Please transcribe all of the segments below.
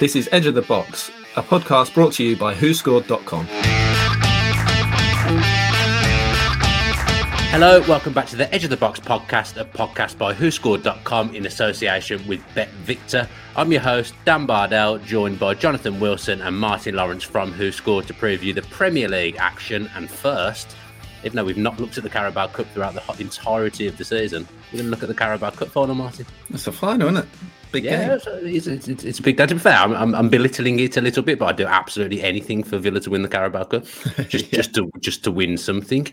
This is Edge of the Box, a podcast brought to you by WhoScored.com. Hello, welcome back to the Edge of the Box podcast, a podcast by WhoScored.com in association with Bet Victor. I'm your host, Dan Bardell, joined by Jonathan Wilson and Martin Lawrence from Who Scored to preview the Premier League action. And first, even though we've not looked at the Carabao Cup throughout the entirety of the season, we're going to look at the Carabao Cup final, Martin. It's a final, isn't it? Big yeah, game. It's, it's, it's, it's a big day. To be fair, I'm, I'm, I'm, belittling it a little bit, but I do absolutely anything for Villa to win the Carabao Cup, just yeah. just to just to win something.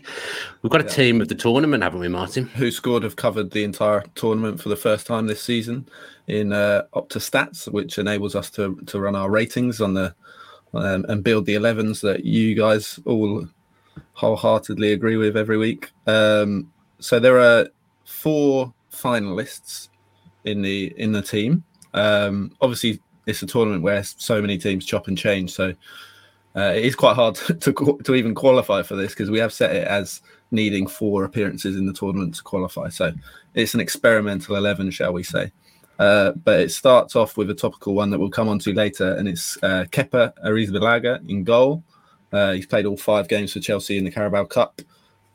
We've got a yeah. team of the tournament, haven't we, Martin? Who scored have covered the entire tournament for the first time this season in uh, Opta Stats, which enables us to to run our ratings on the um, and build the 11s that you guys all wholeheartedly agree with every week. Um, so there are four finalists in the in the team. Um, obviously, it's a tournament where so many teams chop and change, so uh, it is quite hard to to even qualify for this because we have set it as needing four appearances in the tournament to qualify. So it's an experimental eleven, shall we say? Uh, but it starts off with a topical one that we'll come on to later, and it's uh, Kepa Arrizabalaga in goal. Uh, he's played all five games for Chelsea in the Carabao Cup.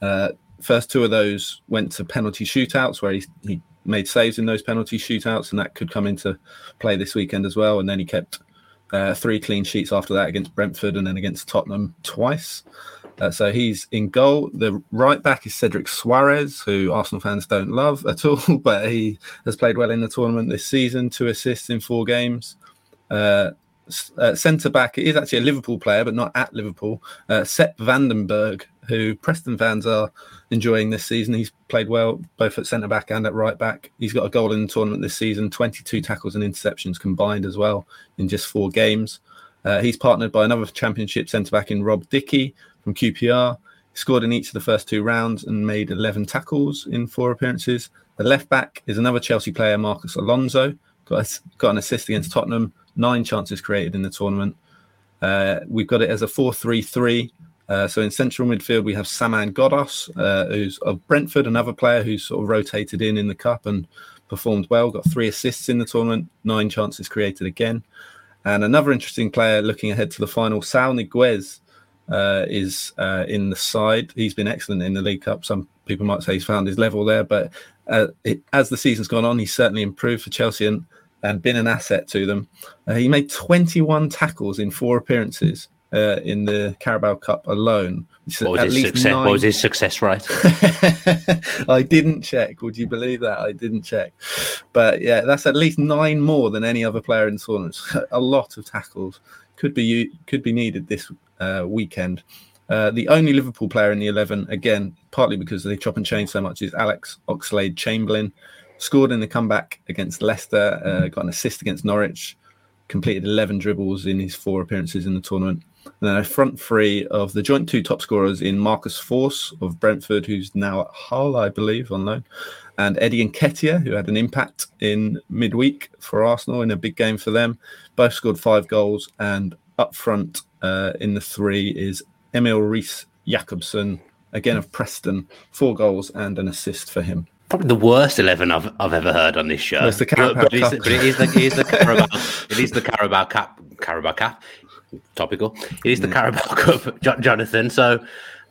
Uh, first two of those went to penalty shootouts where he, he made saves in those penalty shootouts, and that could come into play this weekend as well. And then he kept uh, three clean sheets after that against Brentford and then against Tottenham twice. Uh, so he's in goal. The right back is Cedric Soares, who Arsenal fans don't love at all, but he has played well in the tournament this season. Two assists in four games. Uh, uh, centre back is actually a Liverpool player, but not at Liverpool. Uh, Sepp van den Berg, who Preston fans are enjoying this season. He's played well both at centre back and at right back. He's got a goal in the tournament this season, 22 tackles and interceptions combined as well in just four games. Uh, he's partnered by another Championship centre back in Rob Dickie from QPR. He scored in each of the first two rounds and made 11 tackles in four appearances. The left back is another Chelsea player, Marcos Alonso. Got, a, got an assist against Tottenham nine chances created in the tournament. Uh, we've got it as a 4 3 3. Uh, so in central midfield, we have Saman Ghoddos, uh, who's of Brentford, another player who's sort of rotated in in the cup and performed well. Got three assists in the tournament, nine chances created again. And another interesting player looking ahead to the final, Saul Niguez, uh, is uh, in the side. He's been excellent in the League Cup. Some people might say he's found his level there, but uh, it, as the season's gone on, he's certainly improved for Chelsea. And and been an asset to them. He made 21 tackles in four appearances uh, in the Carabao Cup alone. What was, his success, what was his success rate? I didn't check. Would you believe that? I didn't check. But yeah, that's at least nine more than any other player in the tournament. a lot of tackles could be could be needed this uh, weekend. Uh, the only Liverpool player in the 11, again, partly because they chop and change so much, is Alex Oxlade Chamberlain scored in the comeback against Leicester, uh, got an assist against Norwich, completed 11 dribbles in his four appearances in the tournament. And then a front three of the joint two top scorers in Marcus Forss of Brentford, who's now at Hull, I believe, on loan, and Eddie Nketiah, who had an impact in midweek for Arsenal in a big game for them. Both scored five goals, and up front uh, in the three is Emil Riis Jakobsen, again of Preston, four goals and an assist for him probably the worst eleven I've, I've ever heard on this show. It's the Carabao but, but, Cup. It is, but it is the, it is the Carabao. it is the Carabao Cup. Carabao Cup. Topical. It is the Carabao Cup, Jonathan. So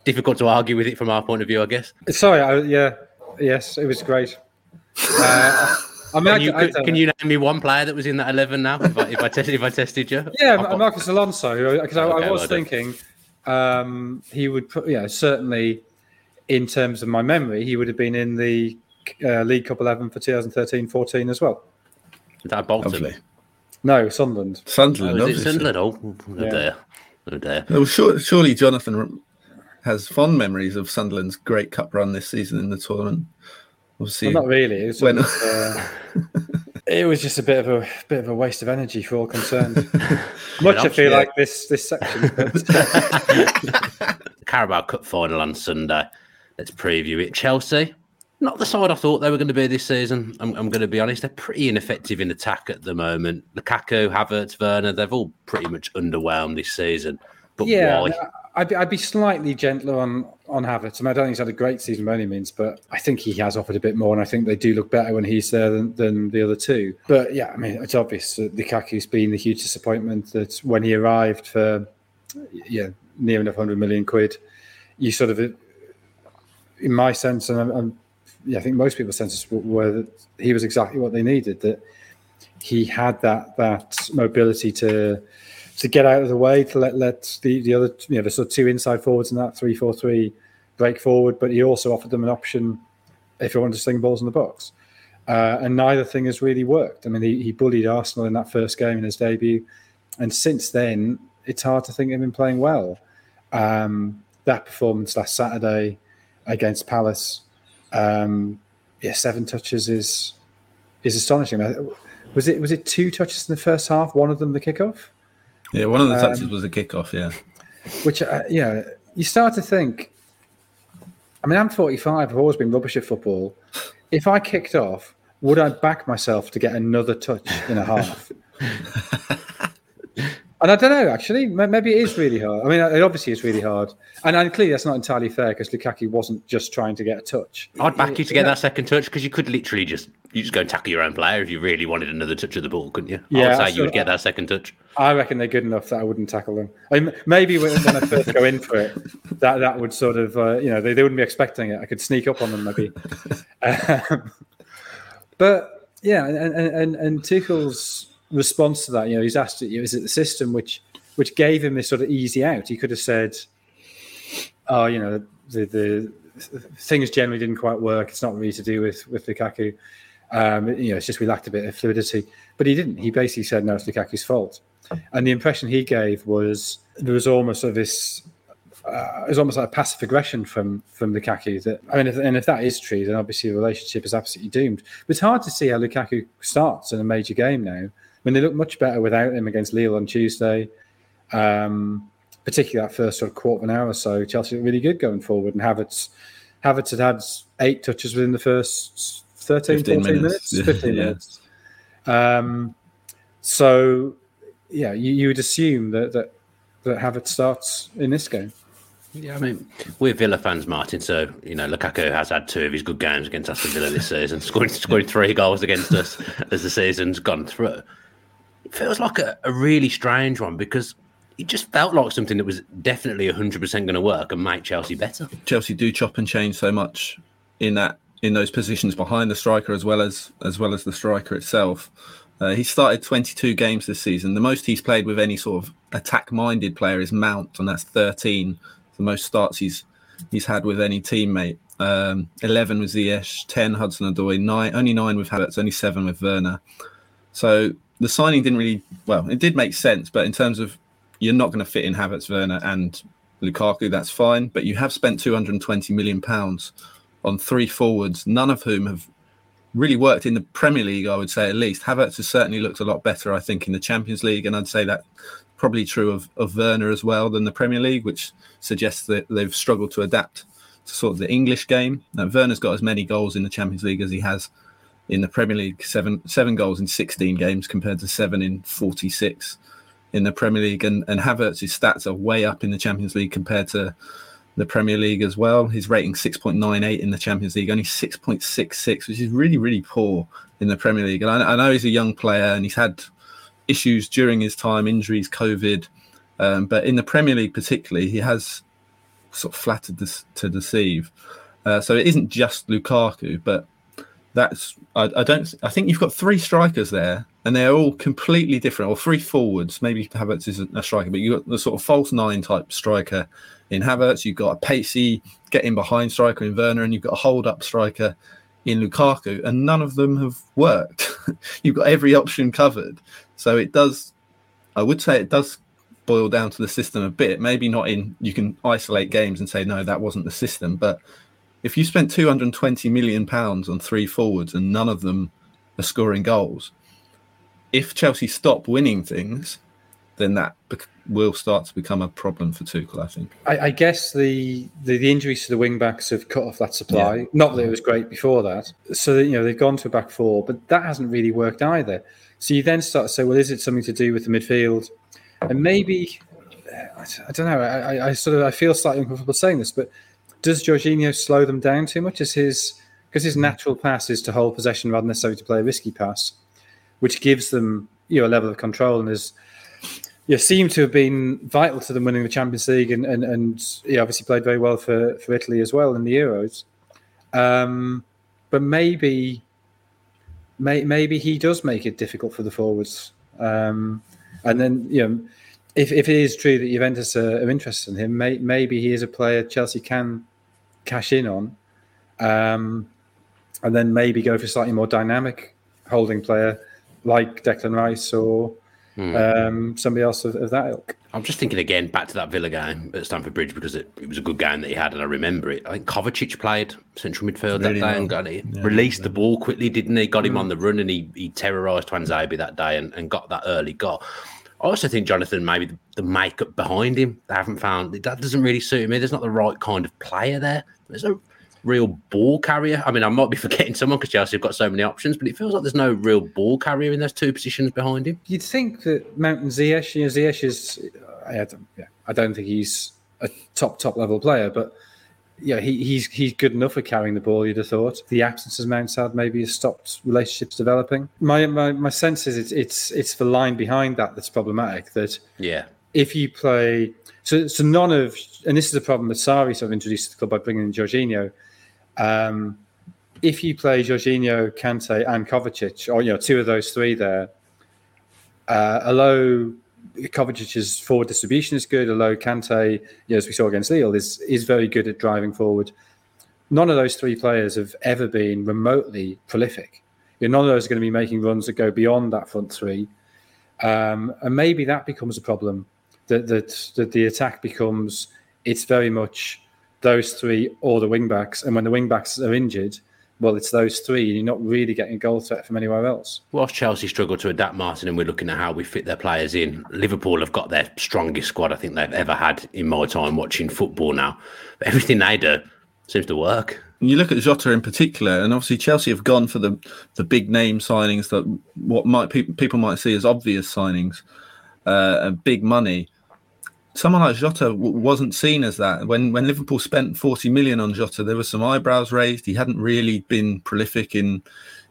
difficult to argue with it from our point of view, I guess. Sorry. I, yeah. Yes, it was great. Uh, I mean, can, you, I, I can you, name me one player that was in that eleven now? If I, if I tested, if I tested you, yeah, Marcos Alonso. Because okay, I, was well thinking um, he would put, yeah, certainly in terms of my memory, he would have been in the uh, League Cup 11 for 2013-14 as well. Is that Bolton? Lovely. No, Sunderland. Sunderland, oh, is it Sunderland? Oh, oh yeah. dear. Oh dear. Well, sure, surely Jonathan has fond memories of Sunderland's great cup run this season in the tournament. Obviously, well, not really. It was, when... uh, it was just a bit of a bit of a waste of energy for all concerned. Much I feel like this this section. Carabao Cup final on Sunday. Let's preview it. Chelsea not the side I thought they were going to be this season. I'm, I'm, going to be honest; they're pretty ineffective in attack at the moment. Lukaku, Havertz, Werner, they've all pretty much underwhelmed this season. But yeah, why? I'd be, I'd be slightly gentler on on Havertz. I, mean, I don't think he's had a great season by any means, but I think he has offered a bit more, and I think they do look better when he's there than, than the other two. But yeah, I mean, it's obvious that Lukaku's been the huge disappointment. That when he arrived for yeah near enough hundred million quid, you sort of, in my sense, and I'm, I'm, yeah, I think most people's senses were that he was exactly what they needed. That he had that that mobility to to get out of the way to let let the, the other you know the sort of two inside forwards in that three four three break forward, but he also offered them an option if they wanted to sling balls in the box. Uh, and neither thing has really worked. I mean, he, he bullied Arsenal in that first game in his debut, and since then it's hard to think of him playing well. Um, that performance last Saturday against Palace, um, yeah, seven touches is is astonishing. Was it was it two touches in the first half? One of them the kickoff. Yeah, one of the touches um, was a kickoff. Yeah, which uh, yeah, you start to think. I mean, I'm 45. I've always been rubbish at football. If I kicked off, would I back myself to get another touch in a half? And I don't know, actually. Maybe it is really hard. I mean, it obviously is really hard. And, and clearly, that's not entirely fair because Lukaku wasn't just trying to get a touch. I'd back you to get that second touch because you could literally just you just go and tackle your own player if you really wanted another touch of the ball, couldn't you? Yeah, I would say you would get that second touch. I reckon they're good enough that I wouldn't tackle them. I mean, maybe when, when I first go in for it, that that would sort of, uh, you know, they, they wouldn't be expecting it. I could sneak up on them maybe. um, but yeah, and, and, and Tuchel's response to that, you know, he's asked, you know, is it the system which which gave him this sort of easy out? He could have said, "Oh, you know, the the things generally didn't quite work. It's not really to do with with Lukaku. Um, you know, it's just we lacked a bit of fluidity." But he didn't. He basically said, "No, it's Lukaku's fault." And the impression he gave was there was almost of this. Uh, it was almost like a passive aggression from from Lukaku. That I mean, if, and if that is true, then obviously the relationship is absolutely doomed. But it's hard to see how Lukaku starts in a major game now mean, they look much better without him against Lille on Tuesday. Um, particularly that first sort of quarter of an hour or so, Chelsea looked really good going forward. And Havertz, Havertz had had eight touches within the first 13, 14 minutes, minutes 15 yeah. minutes. Um, so, yeah, you, you would assume that, that, that Havertz starts in this game. Yeah, I mean, we're Villa fans, Martin. So you know, Lukaku has had two of his good games against Aston Villa this season, scoring scoring three goals against us as the season's gone through feels like a, a really strange one because it just felt like something that was definitely 100% going to work and make Chelsea better. Chelsea do chop and change so much in that in those positions behind the striker as well as as well as the striker itself. Uh, he started 22 games this season. The most he's played with any sort of attack-minded player is Mount, and that's 13. The most starts he's he's had with any teammate. Um, 11 with Ziyech, 10 Hudson-Odoi, nine only nine with Havertz, only seven with Werner. So the signing didn't really well. It did make sense, but in terms of you're not going to fit in Havertz, Werner, and Lukaku, that's fine. But you have spent 220 million pounds on three forwards, none of whom have really worked in the Premier League. I would say at least Havertz has certainly looked a lot better, I think, in the Champions League, and I'd say that probably true of, of Werner as well than the Premier League, which suggests that they've struggled to adapt to sort of the English game. Now, Werner's got as many goals in the Champions League as he has in the Premier League, seven seven goals in 16 games compared to seven in 46 in the Premier League. And, and Havertz's stats are way up in the Champions League compared to the Premier League as well. His rating 6.98 in the Champions League, only 6.66, which is really, really poor in the Premier League. And I, I know he's a young player and he's had issues during his time, injuries, COVID. Um, but in the Premier League, particularly, he has sort of flattered this to deceive. Uh, so it isn't just Lukaku, but that's I, I, don't I think you've got three strikers there and they're all completely different or three forwards. Maybe Havertz isn't a striker but you've got the sort of false nine type striker in Havertz. You've got a pacey getting behind striker in Werner and you've got a hold up striker in Lukaku and none of them have worked. You've got every option covered. So it does I would say it does boil down to the system a bit. Maybe not in you can isolate games and say no that wasn't the system but if you spent 220 million pounds on three forwards and none of them are scoring goals, if Chelsea stop winning things, then that will start to become a problem for Tuchel. I think. I, I guess the, the, the injuries to the wing backs have cut off that supply. Yeah. Not that it was great before that. So that, you know they've gone to a back four, but that hasn't really worked either. So you then start to say, well, is it something to do with the midfield? And maybe I don't know. I, I, sort of I feel slightly uncomfortable saying this, but does Jorginho slow them down too much? Is his because his natural pass is to hold possession rather than necessarily to play a risky pass, which gives them you know a level of control and is yeah seem to have been vital to them winning the Champions League and and, and he obviously played very well for for Italy as well in the Euros. Um, but maybe may, maybe he does make it difficult for the forwards. Um, and then you know if, if it is true that Juventus are, are interested in him, may, maybe he is a player Chelsea can cash in on, um, and then maybe go for slightly more dynamic holding player like Declan Rice or hmm. um, somebody else of, of, that ilk. I'm just thinking again back to that Villa game at Stamford Bridge because it, it was a good game that he had and I remember it. I think Kovacic played central midfield really that day well. and got it, yeah, released yeah. the ball quickly, didn't he? Got him mm. on the run and he, he terrorised Tuanzebe that day and, and got that early goal. I also think Jonathan maybe the, the makeup behind him they haven't found that doesn't really suit me. There's not the right kind of player there. There's a real ball carrier. I mean, I might be forgetting someone because Chelsea have got so many options, but it feels like there's no real ball carrier in those two positions behind him. You'd think that Mount and Ziyech, you know, Ziyech is, uh, I, don't, yeah, I don't think he's a top top level player, but yeah, he, he's he's good enough for carrying the ball. You'd have thought the absence of Mount Sad maybe has stopped relationships developing. My, my my sense is it's it's it's the line behind that that's problematic. That yeah, if you play so so none of and this is a problem that Sarri sort of introduced to the club by bringing in Jorginho. Um, if you play Jorginho, Kante, and Kovacic, or you know two of those three there, uh, although Kovacic's forward distribution is good, although Kante, know, as we saw against Lille, is is very good at driving forward. None of those three players have ever been remotely prolific. You know, none of those are going to be making runs that go beyond that front three, um, and maybe that becomes a problem. That, that that the attack becomes it's very much those three or the wing backs, and when the wing backs are injured, well, it's those three, and you're not really getting a goal threat from anywhere else. Whilst Chelsea struggle to adapt, Martin, and we're looking at how we fit their players in, Liverpool have got their strongest squad I think they've ever had in my time watching football now. But everything they do seems to work. You look at Jota in particular, and obviously Chelsea have gone for the the big name signings that what might people people might see as obvious signings, uh, and big money someone like Jota w- wasn't seen as that. When when Liverpool spent 40 million on Jota, there were some eyebrows raised. He hadn't really been prolific in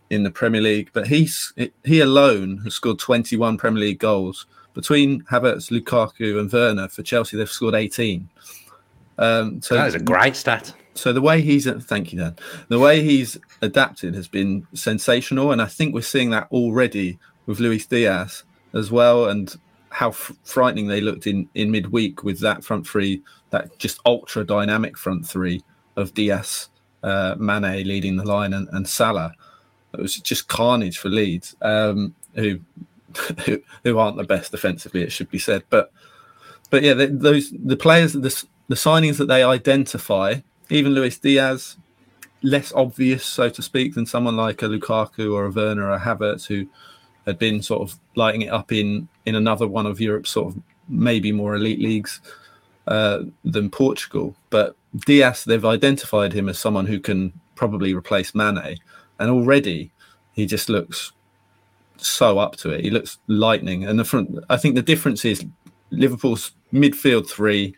in the Premier League, but he's he alone has scored 21 Premier League goals between Havertz, Lukaku, and Werner for Chelsea. They've scored 18. Um, so that is a great stat. So the way he's thank you, Dan. The way he's adapted has been sensational, and I think we're seeing that already with Luis Diaz as well, and how f- frightening they looked in in midweek with that front three, that just ultra dynamic front three of Diaz, uh, Mane leading the line, and, and Salah. It was just carnage for Leeds, um, who, who, who aren't the best defensively, it should be said. But but yeah, those the players, the the signings that they identify, even Luis Diaz, less obvious, so to speak, than someone like a Lukaku or a Werner or a Havertz, who had been sort of lighting it up in in another one of Europe's sort of maybe more elite leagues uh, than Portugal. But Diaz, they've identified him as someone who can probably replace Mane, and already he just looks so up to it. He looks lightning, and the front. I think the difference is Liverpool's midfield three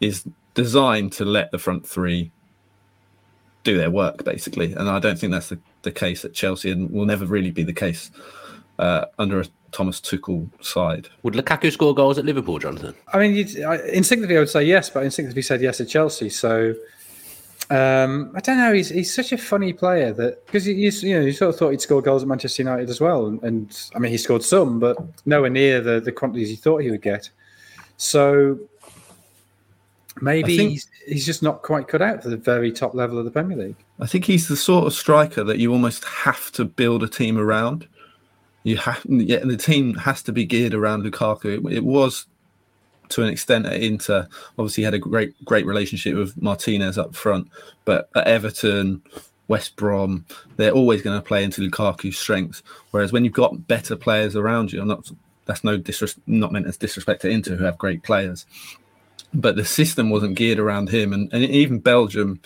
is designed to let the front three do their work basically, and I don't think that's the, the case at Chelsea, and will never really be the case uh, under a Thomas Tuchel side. Would Lukaku score goals at Liverpool, Jonathan? I mean, instinctively, I would say yes, but instinctively said yes at Chelsea. So um, I don't know. He's he's such a funny player that because you, you know you sort of thought he'd score goals at Manchester United as well, and, and I mean he scored some, but nowhere near the the quantities he thought he would get. So maybe think, he's, he's just not quite cut out for the very top level of the Premier League. I think he's the sort of striker that you almost have to build a team around. You have, yeah, the team has to be geared around Lukaku. It, it was to an extent at Inter. Obviously, had a great great relationship with Martinez up front, but at Everton, West Brom, they're always going to play into Lukaku's strengths. Whereas when you've got better players around you, I'm not that's no disres- not meant as disrespect to Inter, who have great players, but the system wasn't geared around him, and, and even Belgium,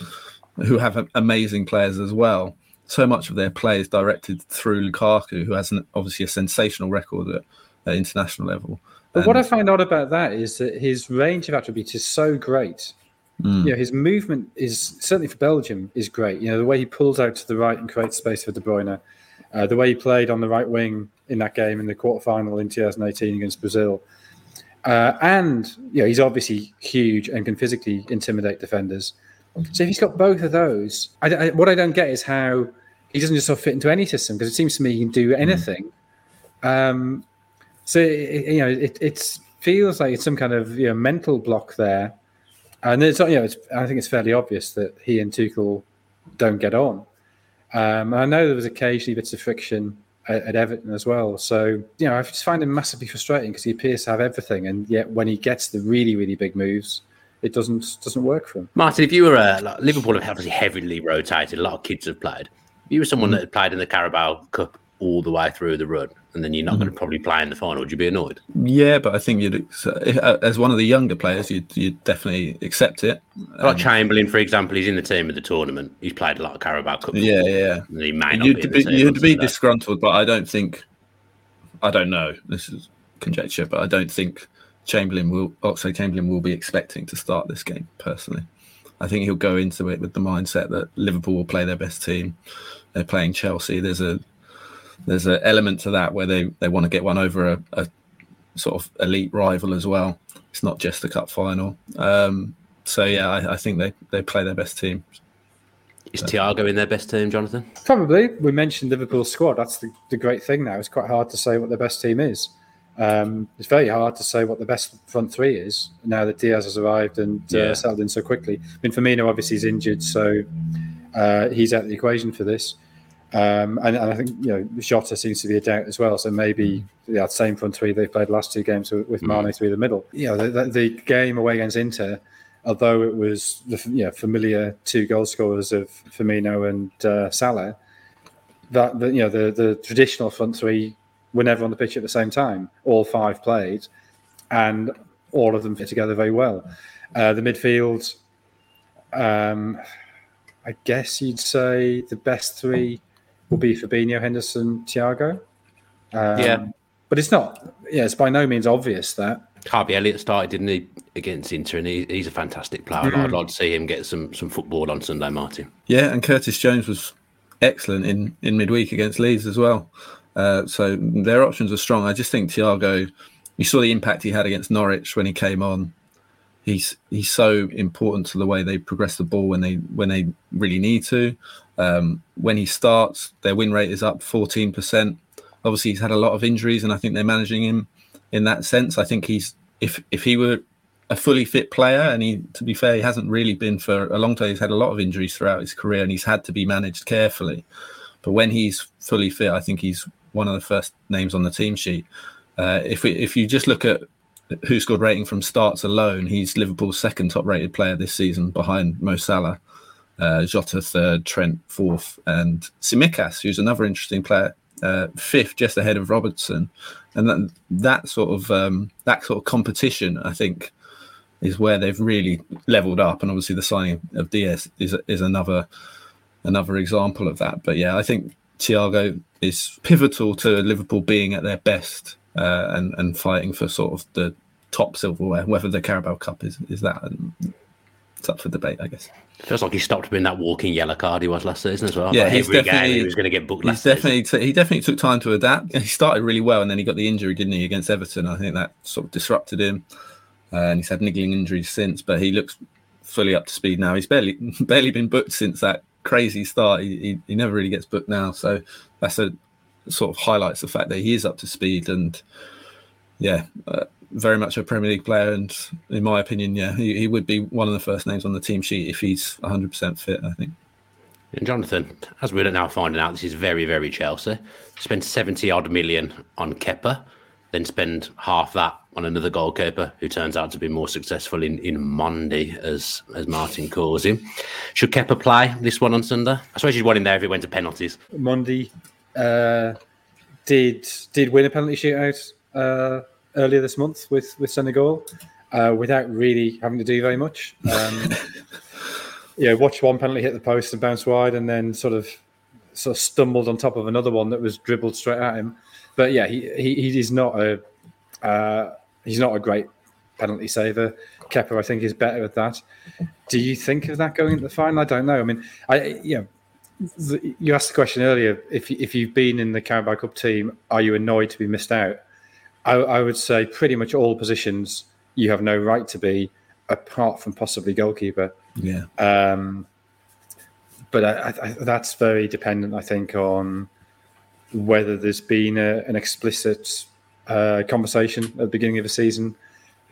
who have amazing players as well so much of their play is directed through Lukaku, who has an, obviously a sensational record at, at international level. But and, what I find odd about that is that his range of attributes is so great. Mm. You know, his movement is certainly for Belgium is great. You know, the way he pulls out to the right and creates space for De Bruyne, uh, the way he played on the right wing in that game in the quarterfinal in 2018 against Brazil. Uh, and you know, he's obviously huge and can physically intimidate defenders. So if he's got both of those, I, I, what I don't get is how he doesn't just sort of fit into any system because it seems to me he can do hmm. anything. Mm. Um, so it, you know, it, it feels like it's some kind of you know mental block there, and it's you know, it's, I think it's fairly obvious that he and Tuchel don't get on. Um, I know there was occasionally bits of friction at, at, Everton as well. So you know, I just find him massively frustrating because he appears to have everything, and yet when he gets the really really big moves, it doesn't doesn't work for him. Martin, if you were a like, Liverpool have obviously heavily rotated, a lot of kids have played. If you were someone mm. that had played in the Carabao Cup all the way through the run, and then you're not mm. going to probably play in the final, would you be annoyed? Yeah, but I think you'd, uh, as one of the younger players, you'd, you'd definitely accept it. Like um, Chamberlain, for example, he's in the team of the tournament. He's played a lot of Carabao Cup. Yeah, yeah. he may not you'd be, be you'd be disgruntled, but I don't think. I don't know. This is conjecture, but I don't think Chamberlain will Oxlade Chamberlain will be expecting to start this game personally. I think he'll go into it with the mindset that Liverpool will play their best team. They're playing Chelsea. There's a there's an element to that where they, they want to get one over a, a sort of elite rival as well. It's not just the cup final. Um, so yeah, I, I, think they, they play their best team. Is Thiago in their best team, Jonathan? Probably. We mentioned Liverpool's squad. That's the, the great thing now. It's quite hard to say what their best team is. Um, it's very hard to say what the best front three is now that Diaz has arrived and uh, yeah. settled in so quickly. I mean, Firmino obviously is injured, so uh, he's out of the equation for this. Um, and, and, I think you know Jota seems to be a doubt as well. So maybe yeah, same front three they played last two games with, with Mane mm. through the middle. You know, the, the, game away against Inter, although it was the you know, familiar two goal scorers of Firmino and uh, Salah, that the, you know the the traditional front three were never on the pitch at the same time. All five played, and all of them fit together very well. Uh, the midfield, um, I guess you'd say the best three will be Fabinho, Henderson, Thiago. Um, yeah, but it's not. Yeah, it's by no means obvious that Harvey Elliott started, didn't he, against Inter, and he, he's a fantastic player. Mm-hmm. I'd like to see him get some some football on Sunday, Martin. Yeah, and Curtis Jones was excellent in in midweek against Leeds as well. Uh, so their options are strong. I just think Thiago, you saw the impact he had against Norwich when he came on. He's he's so important to the way they progress the ball when they when they really need to. Um, when he starts, their win rate is up 14%. Obviously, he's had a lot of injuries, and I think they're managing him in that sense. I think he's if if he were a fully fit player, and he, to be fair, he hasn't really been for a long time. He's had a lot of injuries throughout his career, and he's had to be managed carefully. But when he's fully fit, I think he's one of the first names on the team sheet. Uh, if we, if you just look at WhoScored rating from starts alone, he's Liverpool's second top rated player this season behind Mo Salah uh, Jota third, Trent fourth, and Tsimikas, who's another interesting player, uh, fifth, just ahead of Robertson. And that, that sort of um, that sort of competition, I think, is where they've really leveled up. And obviously, the signing of Diaz is is another another example of that. But yeah, I think Thiago is pivotal to Liverpool being at their best uh, and and fighting for sort of the top silverware, whether the Carabao Cup is is that it's up for debate, I guess. Feels like he stopped being that walking yellow card he was last season as well. Yeah, he's definitely he was going to get booked. He's definitely t- he definitely took time to adapt. He started really well, and then he got the injury, didn't he, against Everton? I think that sort of disrupted him, uh, and he's had niggling injuries since. But he looks fully up to speed now. He's barely barely been booked since that crazy start. He, he, he never really gets booked now, so that's a sort of highlights the fact that he is up to speed and yeah, uh, very much a Premier League player, and in my opinion, yeah, he, he would be one of the first names on the team sheet if he's 100% fit. I think. And Jonathan, as we're now finding out, this is very, very Chelsea. Spend 70 odd million on Kepa, then spend half that on another goalkeeper who turns out to be more successful in, in Monday, as as Martin calls him. Should Kepa play this one on Sunday? I suppose you'd want him there if it went to penalties. Monday uh, did did win a penalty shootout. Uh, earlier this month with with Senegal uh, without really having to do very much. Um, yeah, watch one penalty hit the post and bounce wide, and then sort of sort of stumbled on top of another one that was dribbled straight at him. But yeah, he, he he's not a Uh, he's not a great penalty saver. Kepa, I think, is better at that. Do you think of that going into the final? I don't know. I mean, I you know, the, you asked the question earlier. If if you've been in the Carabao Cup team, are you annoyed to be missed out? I, I would say pretty much all positions you have no right to be, apart from possibly goalkeeper. Yeah. Um, but I, I, that's very dependent, I think, on whether there's been a, an explicit conversation at the beginning of the season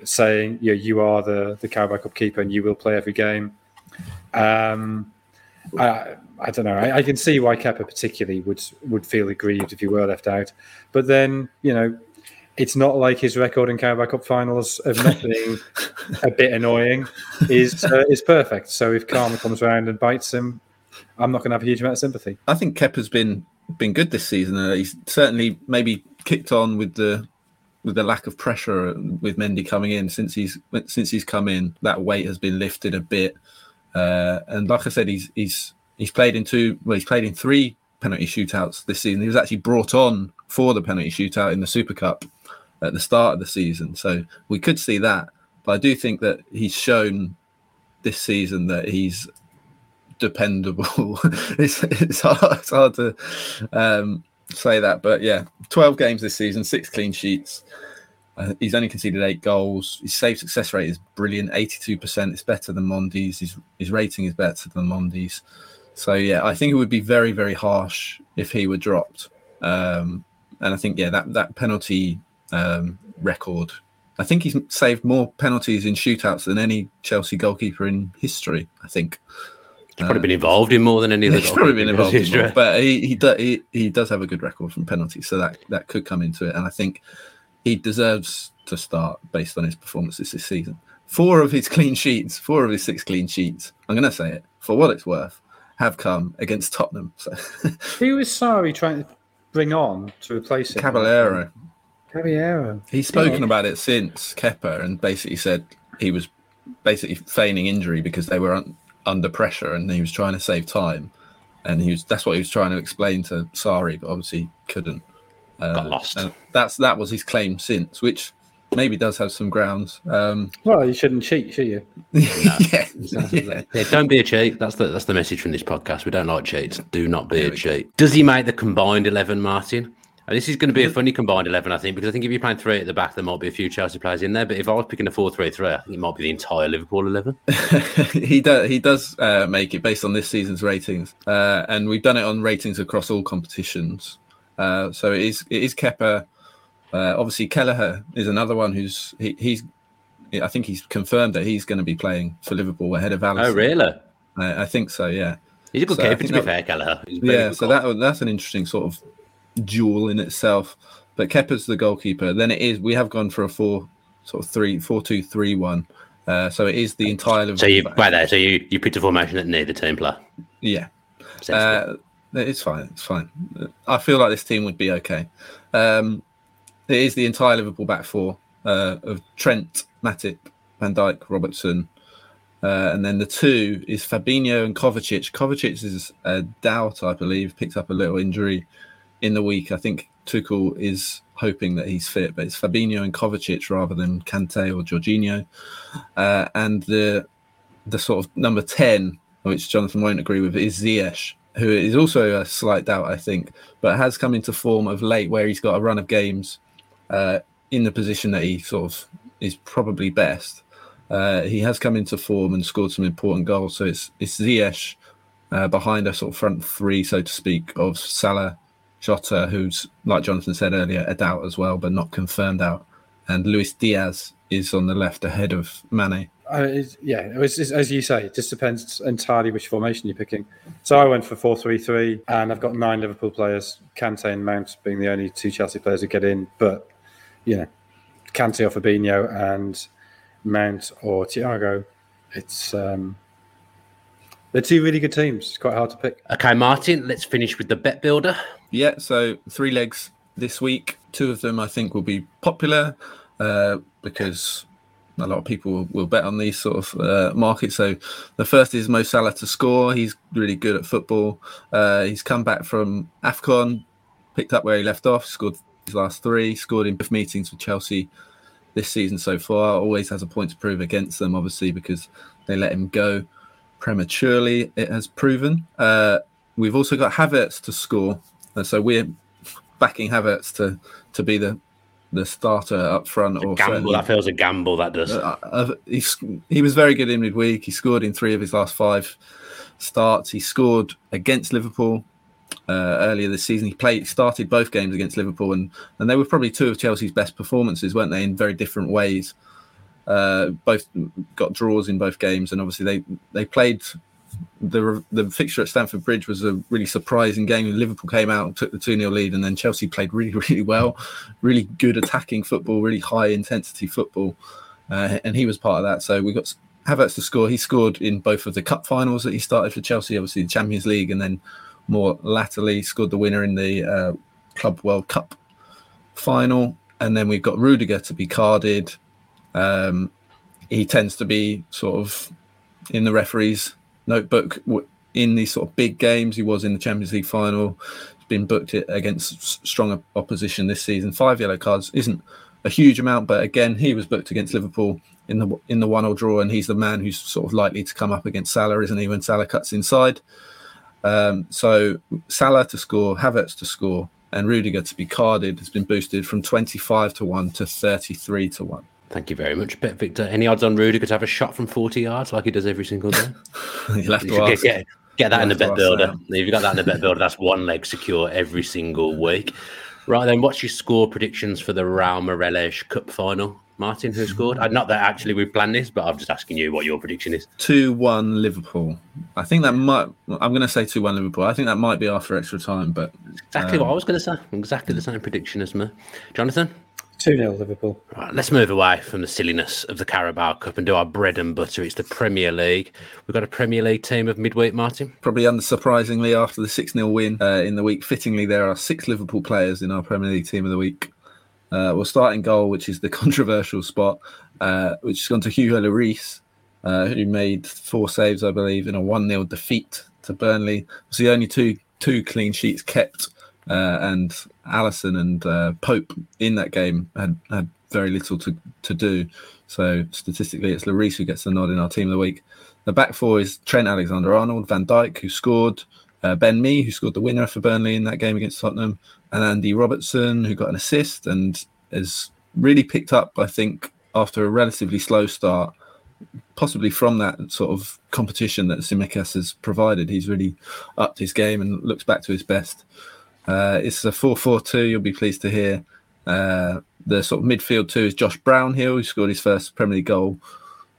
saying, you, know, you are the, the Carabao Cup keeper and you will play every game. Um, I, I don't know. I, I, can see why Kepa particularly would would feel aggrieved if he were left out. But then, you know, it's not like his record in Carabao Cup finals of not being a bit annoying is uh, is perfect. So if karma comes around and bites him, I'm not going to have a huge amount of sympathy. I think Kepa's been been good this season. He's certainly maybe kicked on with the with the lack of pressure with Mendy coming in since he's since he's come in. That weight has been lifted a bit, uh, and like I said, he's he's he's played in two. Well, he's played in three penalty shootouts this season. He was actually brought on for the penalty shootout in the Super Cup at the start of the season, so we could see that. But I do think that he's shown this season that he's dependable. it's it's hard, it's hard to um, say that, but yeah, twelve games this season, six clean sheets. Uh, he's only conceded eight goals. His save success rate is brilliant, eighty-two percent. It's better than Mondi's. His his rating is better than Mondi's. So yeah, I think it would be very very harsh if he were dropped. Um, and I think yeah, that that penalty um, record. I think he's saved more penalties in shootouts than any Chelsea goalkeeper in history. I think. He's probably been involved in more than any other. He's probably been involved, in more, but he he, do, he he does have a good record from penalties, so that that could come into it. And I think he deserves to start based on his performances this season. Four of his clean sheets, four of his six clean sheets. I'm going to say it for what it's worth, have come against Tottenham. So. Who was Sarri trying to bring on to replace him? Caballero. Caballero. He's spoken yeah. about it since Kepa and basically said he was basically feigning injury because they were under pressure and he was trying to save time. And he was that's what he was trying to explain to Sarri, but obviously couldn't. Uh, Got lost. that's that was his claim since, which maybe does have some grounds. Um, well, you shouldn't cheat, should you? yeah, yeah. yeah, Don't be a cheat. That's the that's the message from this podcast. We don't like cheats. Do not be there a cheat. Go. Does he make the combined eleven, Martin? And this is going to be a funny combined 11, I think, because I think if you're playing three at the back, there might be a few Chelsea players in there. But if I was picking a 4 3 3, I think it might be the entire Liverpool 11. he does, he does uh, make it based on this season's ratings. Uh, and we've done it on ratings across all competitions. Uh, so it is, it is Kepa. Uh, obviously, Kelleher is another one who's, he, he's, I think he's confirmed that he's going to be playing for Liverpool ahead of Alisson. Oh, really? I think so, yeah. He's a good so keeper, to be fair, Kelleher. Yeah, so that, that's an interesting sort of duel in itself. But Kepa's the goalkeeper. Then it is we have gone for a four sort of three four two three one. Uh, so it is the entire. So you right there. So you you picked a formation that neither team play. Yeah, uh, it's fine. It's fine. I feel like this team would be okay. Um, it is the entire Liverpool back four uh, of Trent, Matip, Van Dijk, Robertson, uh, and then the two is Fabinho and Kovacic. Kovacic is a doubt, I believe, picked up a little injury in the week. I think Tuchel is hoping that he's fit, but it's Fabinho and Kovacic rather than Kante or Jorginho. Uh, and the the sort of number 10, which Jonathan won't agree with, is Ziyech, who is also a slight doubt, I think, but has come into form of late where he's got a run of games uh, in the position that he sort of is probably best. Uh, he has come into form and scored some important goals. So it's, it's Ziyech uh, behind a sort of front three, so to speak, of Salah, Jota, who's like Jonathan said earlier, a doubt as well, but not confirmed out, and Luis Diaz is on the left ahead of Mane. Uh, yeah, it was, as you say, it just depends entirely which formation you're picking. So I went for four three three, and I've got nine Liverpool players, Kante and Mount being the only two Chelsea players who get in. But you know, Kante or Fabinho and Mount or Thiago, it's um, they're two really good teams. It's quite hard to pick. Okay, Martin, let's finish with the bet builder. Yeah, so three legs this week. Two of them I think will be popular uh, because a lot of people will, bet on these sort of uh, markets. So the first is Mo Salah to score. He's really good at football. Uh, he's come back from AFCON, picked up where he left off, scored his last three, scored in both meetings with Chelsea this season so far. Always has a point to prove against them, obviously, because they let him go prematurely, it has proven. Uh, we've also got Havertz to score. Uh, so we're backing Havertz to, to be the the starter up front. Or gamble. That feels a gamble. That does. Uh, uh, he, he was very good in midweek. He scored in three of his last five starts. He scored against Liverpool uh, earlier this season. He played started both games against Liverpool, and and they were probably two of Chelsea's best performances, weren't they? In very different ways. Uh, both got draws in both games, and obviously they they played. The the fixture at Stamford Bridge was a really surprising game. Liverpool came out and took the 2 0 lead, and then Chelsea played really, really well. Really good attacking football, really high intensity football. Uh, and he was part of that. So we got Havertz to score. He scored in both of the cup finals that he started for Chelsea, obviously the Champions League, and then more latterly scored the winner in the uh, Club World Cup final. And then we've got Rudiger to be carded. Um, he tends to be sort of in the referee's notebook in these sort of big games. He was in the Champions League final. He's been booked against strong opposition this season. Five yellow cards isn't a huge amount, but again, he was booked against Liverpool in the in the one-all draw, and he's the man who's sort of likely to come up against Salah, isn't he? When Salah cuts inside, um, so Salah to score, Havertz to score, and Rudiger to be carded has been boosted from 25 to 1 to 33 to 1. Thank you very much, Bet Victor. Any odds on Rudiger to have a shot from 40 yards like he does every single day? You'll have to you get, get, get, that in the bet builder. If you've got that in the bet builder, that's one leg secure every single week. Right then, what's your score predictions for the Real Morelos Cup final? Martin, who scored? Uh, not that actually we planned this, but I'm just asking you what your prediction is. 2 1 Liverpool. I think that might, I'm going to say 2 1 Liverpool. I think that might be after extra time, but. Exactly um, what I was going to say. Exactly the same prediction as me. Jonathan? 2 0 Liverpool. Right, let's move away from the silliness of the Carabao Cup and do our bread and butter. It's the Premier League. We've got a Premier League team of midweek, Martin. Probably unsurprisingly, after the 6 0 win uh, in the week, fittingly, there are six Liverpool players in our Premier League team of the week. Uh, we'll start in goal, which is the controversial spot, uh, which has gone to Hugo Lloris, uh, who made four saves, I believe, in a 1 0 defeat to Burnley. It was the only two two clean sheets kept, uh, and Alisson and uh, Pope in that game had, had very little to, to do. So statistically, it's Lloris who gets the nod in our team of the week. The back four is Trent Alexander Arnold, Van Dijk, who scored, uh, Ben Mee, who scored the winner for Burnley in that game against Tottenham, and Andy Robertson, who got an assist and has really picked up, I think, after a relatively slow start, possibly from that sort of competition that Tsimikas has provided. He's really upped his game and looks back to his best. Uh, it's a 4 4 2, you'll be pleased to hear. Uh, the sort of midfield two is Josh Brownhill, who scored his first Premier League goal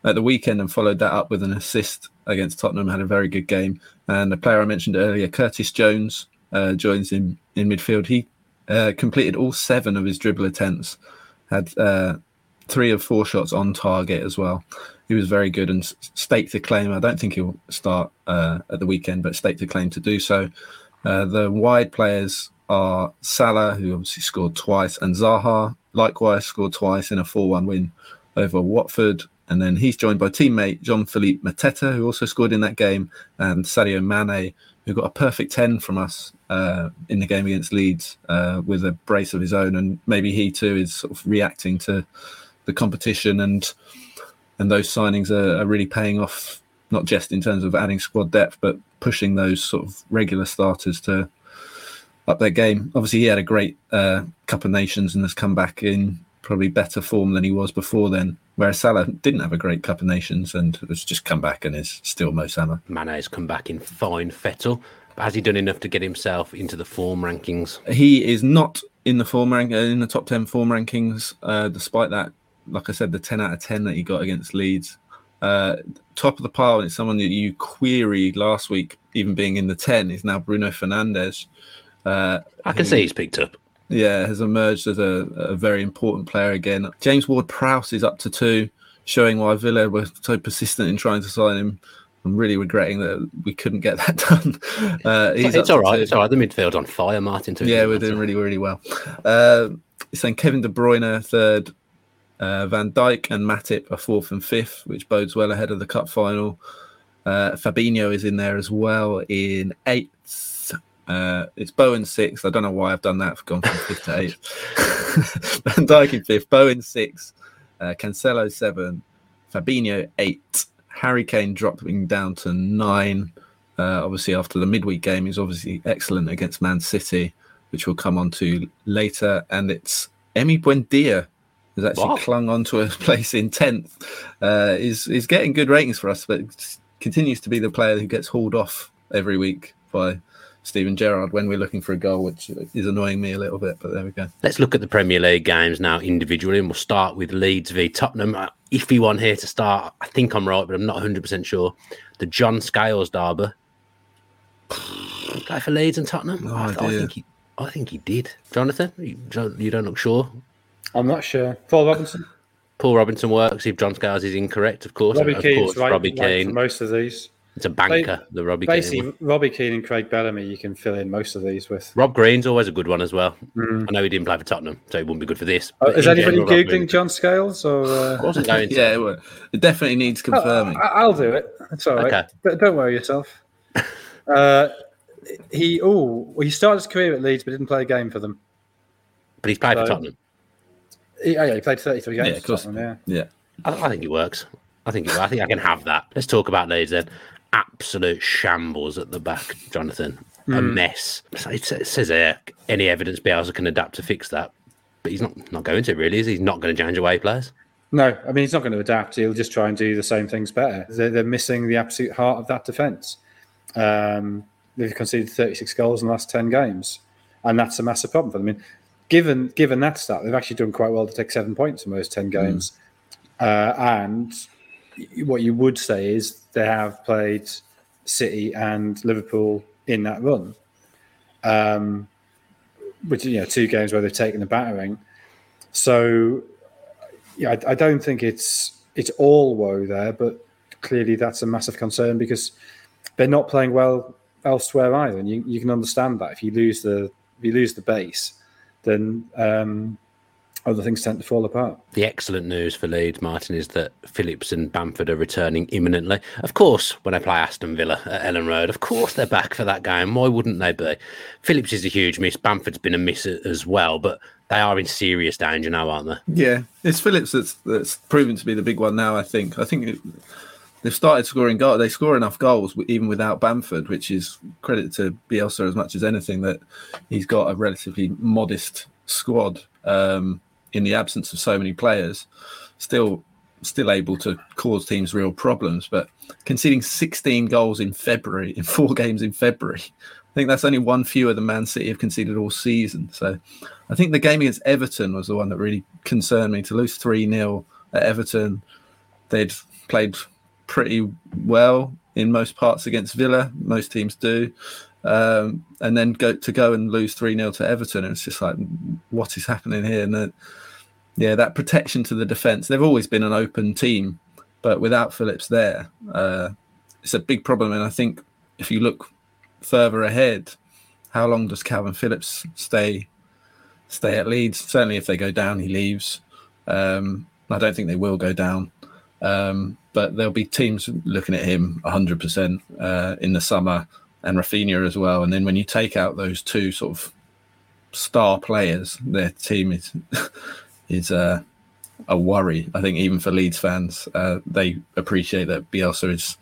at the weekend and followed that up with an assist against Tottenham. Had a very good game. And the player I mentioned earlier, Curtis Jones, uh, joins in in midfield. He uh, completed all seven of his dribble attempts, had uh, three of four shots on target as well. He was very good and staked to claim. I don't think he'll start uh, at the weekend, but staked to claim to do so. Uh, the wide players are Salah, who obviously scored twice, and Zaha, likewise scored twice in a 4 1 win over Watford. And then he's joined by teammate Jean-Philippe Mateta, who also scored in that game, and Sadio Mane, who got a perfect 10 from us uh, in the game against Leeds uh, with a brace of his own. And maybe he too is sort of reacting to the competition and and those signings are, are really paying off, not just in terms of adding squad depth, but pushing those sort of regular starters to up their game. Obviously, he had a great uh, Cup of Nations and has come back in probably better form than he was before then. Whereas Salah didn't have a great Cup of Nations and has just come back and is still Mo Salah. Mane has come back in fine fettle. Has he done enough to get himself into the form rankings? He is not in the form rank in the top ten form rankings. Uh, despite that, like I said, the ten out of ten that he got against Leeds, uh, top of the pile, and it's someone that you queried last week, even being in the ten, is now Bruno Fernandes. Uh, I can who, see he's picked up yeah, has emerged as a, a very important player again. James Ward Prowse is up to two, showing why Villa were so persistent in trying to sign him. I'm really regretting that we couldn't get that done. Uh, it's, it's all right. It's all right. The midfield on fire, Martin. Too, yeah, we're doing really, really well. Uh, saying Kevin De Bruyne third, uh, Van Dijk and Matip are fourth and fifth, which bodes well ahead of the cup final. Uh, Fabinho is in there as well in eighth. Uh, it's Bowen six. I don't know why I've done that. I've gone from fifth to eighth. Van Dijk in fifth. Bowen six. Uh, Cancelo seven. Fabinho eight. Harry Kane dropping down to nine. Uh, obviously, after the midweek game, he's obviously excellent against Man City, which we'll come on to later. And it's Emi Buendia has actually clung on to a place in tenth. Uh, is is getting good ratings for us, but continues to be the player who gets hauled off every week by Steven Gerrard when we're looking for a goal, which is annoying me a little bit. But there we go. Let's look at the Premier League games now individually, and we'll start with Leeds v Tottenham. Uh, iffy one here to start. I think I'm right, but I'm not 100 percent sure. The John Scales derby. Guy for Leeds and Tottenham. Oh, I, I, think he, I think he did. Jonathan, you, you don't look sure. I'm not sure. Paul Robinson. Paul Robinson works. If John Scales is incorrect, of course. Robbie Keane's right, Robbie right Keane. most of these. It's a banker, they, the Robbie basically, Keane. Robbie Keane and Craig Bellamy, you can fill in most of these with. Rob Green's always a good one as well. Mm. I know he didn't play for Tottenham, so he wouldn't be good for this. Uh, is anybody general, Googling John Scales? Or, uh... Wasn't going to. yeah, it, it, definitely needs oh, confirming. Oh, I'll do it. It's all right. Okay. Don't worry yourself. uh, he oh he started his career at Leeds but didn't play a game for them. But he's played so, for Tottenham. He, oh yeah, he played 33 games. Yeah, of course. yeah. yeah. I, I, think it works. I think it, I think I can have that. Let's talk about Leeds then. Absolute shambles at the back, Jonathan. Mm. A hmm. mess. It says there any evidence Bielsa can adapt to fix that, but he's not not going to really. Is he? He's not going to change away players. No, I mean he's not going to adapt. He'll just try and do the same things better. They're, they're missing the absolute heart of that defence. Um, they've conceded 36 goals in the last 10 games, and that's a massive problem for them. I mean, given given that stat, they've actually done quite well to take seven points in those 10 games. Mm. Uh, and what you would say is they have played City and Liverpool in that run, um, which you know two games where they've taken a battering. So, yeah, I, I don't think it's it's all woe there, but clearly that's a massive concern because they're not playing well elsewhere either, and you, you can understand that if you lose the if you lose the base, then um, other things tend to fall apart. The excellent news for Leeds, Martin, is that Phillips and Bamford are returning imminently. Of course, when they play Aston Villa at Elland Road, of course they're back for that game. Why wouldn't they be? Phillips is a huge miss. Bamford's been a miss as well, but they are in serious danger now, aren't they? Yeah, it's Phillips that's that's proven to be the big one now. I think. I think. It, they've started scoring goals. They score enough goals even without Bamford, which is credit to Bielsa as much as anything that he's got a relatively modest squad um, in the absence of so many players. Still, still able to cause teams real problems, but conceding 16 goals in February in four games in February. I think that's only one fewer than Man City have conceded all season. So I think the game against Everton was the one that really concerned me to lose 3 0 at Everton. They'd played pretty well in most parts against Villa. Most teams do. Um, and then go to go and lose 3 0 to Everton. It's just like, what is happening here? And yeah, that protection to the defence. They've always been an open team, but without Phillips there, uh, it's a big problem. And I think if you look further ahead, how long does Calvin Phillips stay stay at Leeds? Certainly, if they go down, he leaves. Um, I don't think they will go down. Um, but there'll be teams looking at him 100% uh, in the summer and Rafinha as well. And then when you take out those two sort of star players, their team is is uh, a worry. I think even for Leeds fans, uh, they appreciate that Bielsa is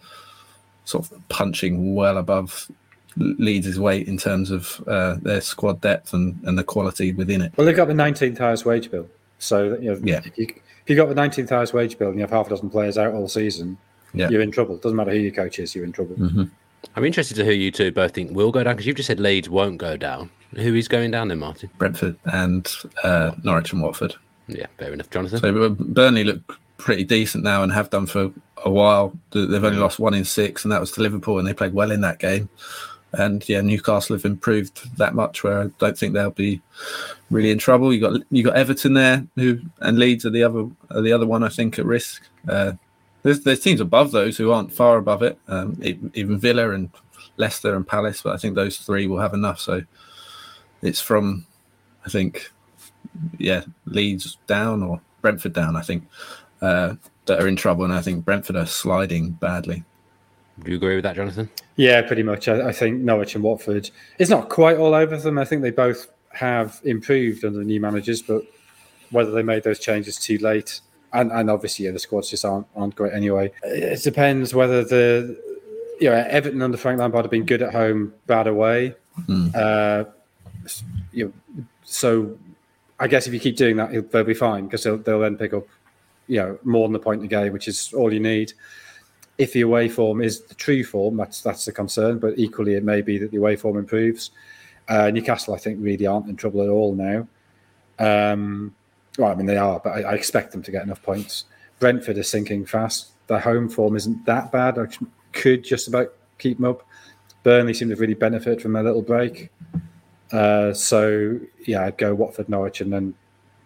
sort of punching well above Leeds' weight in terms of uh, their squad depth and, and the quality within it. Well, they've got the 19th highest wage bill. So, you know, yeah. you, if you got the 19th highest wage bill and you have half a dozen players out all season, yeah. you're in trouble. Doesn't matter who your coach is, you're in trouble. Mm-hmm. I'm interested to who you two both think will go down because you've just said Leeds won't go down. Who is going down then, Martin? Brentford and uh, Norwich and Watford. Yeah, fair enough, Jonathan. So Burnley look pretty decent now and have done for a while. They've only lost one in six, and that was to Liverpool, and they played well in that game. And yeah, Newcastle have improved that much where I don't think they'll be really in trouble. You got you got Everton there, who and Leeds are the other are the other one I think at risk. Uh, there's there's teams above those who aren't far above it, um, even Villa and Leicester and Palace, but I think those three will have enough. So it's from I think yeah Leeds down or Brentford down. I think uh, that are in trouble, and I think Brentford are sliding badly. Do you agree with that, Jonathan? Yeah, pretty much. I, I, think Norwich and Watford. It's not quite all over them. I think they both have improved under the new managers, but whether they made those changes too late, and, and obviously yeah, the squads just aren't aren't great anyway. It depends whether the you know Everton under Frank Lampard have been good at home, bad away. Mm. Uh, you know, so I guess if you keep doing that, they'll be fine because they'll, they'll then pick up you know more than the point in the game, which is all you need. If the away form is the true form, that's that's the concern. But equally, it may be that the away form improves. Uh, Newcastle, I think, really aren't in trouble at all now. Um, well, I mean they are, but I, I, expect them to get enough points. Brentford is sinking fast. Their home form isn't that bad. I could just about keep them up. Burnley seem to really benefit from their little break. Uh, so yeah, I'd go Watford, Norwich, and then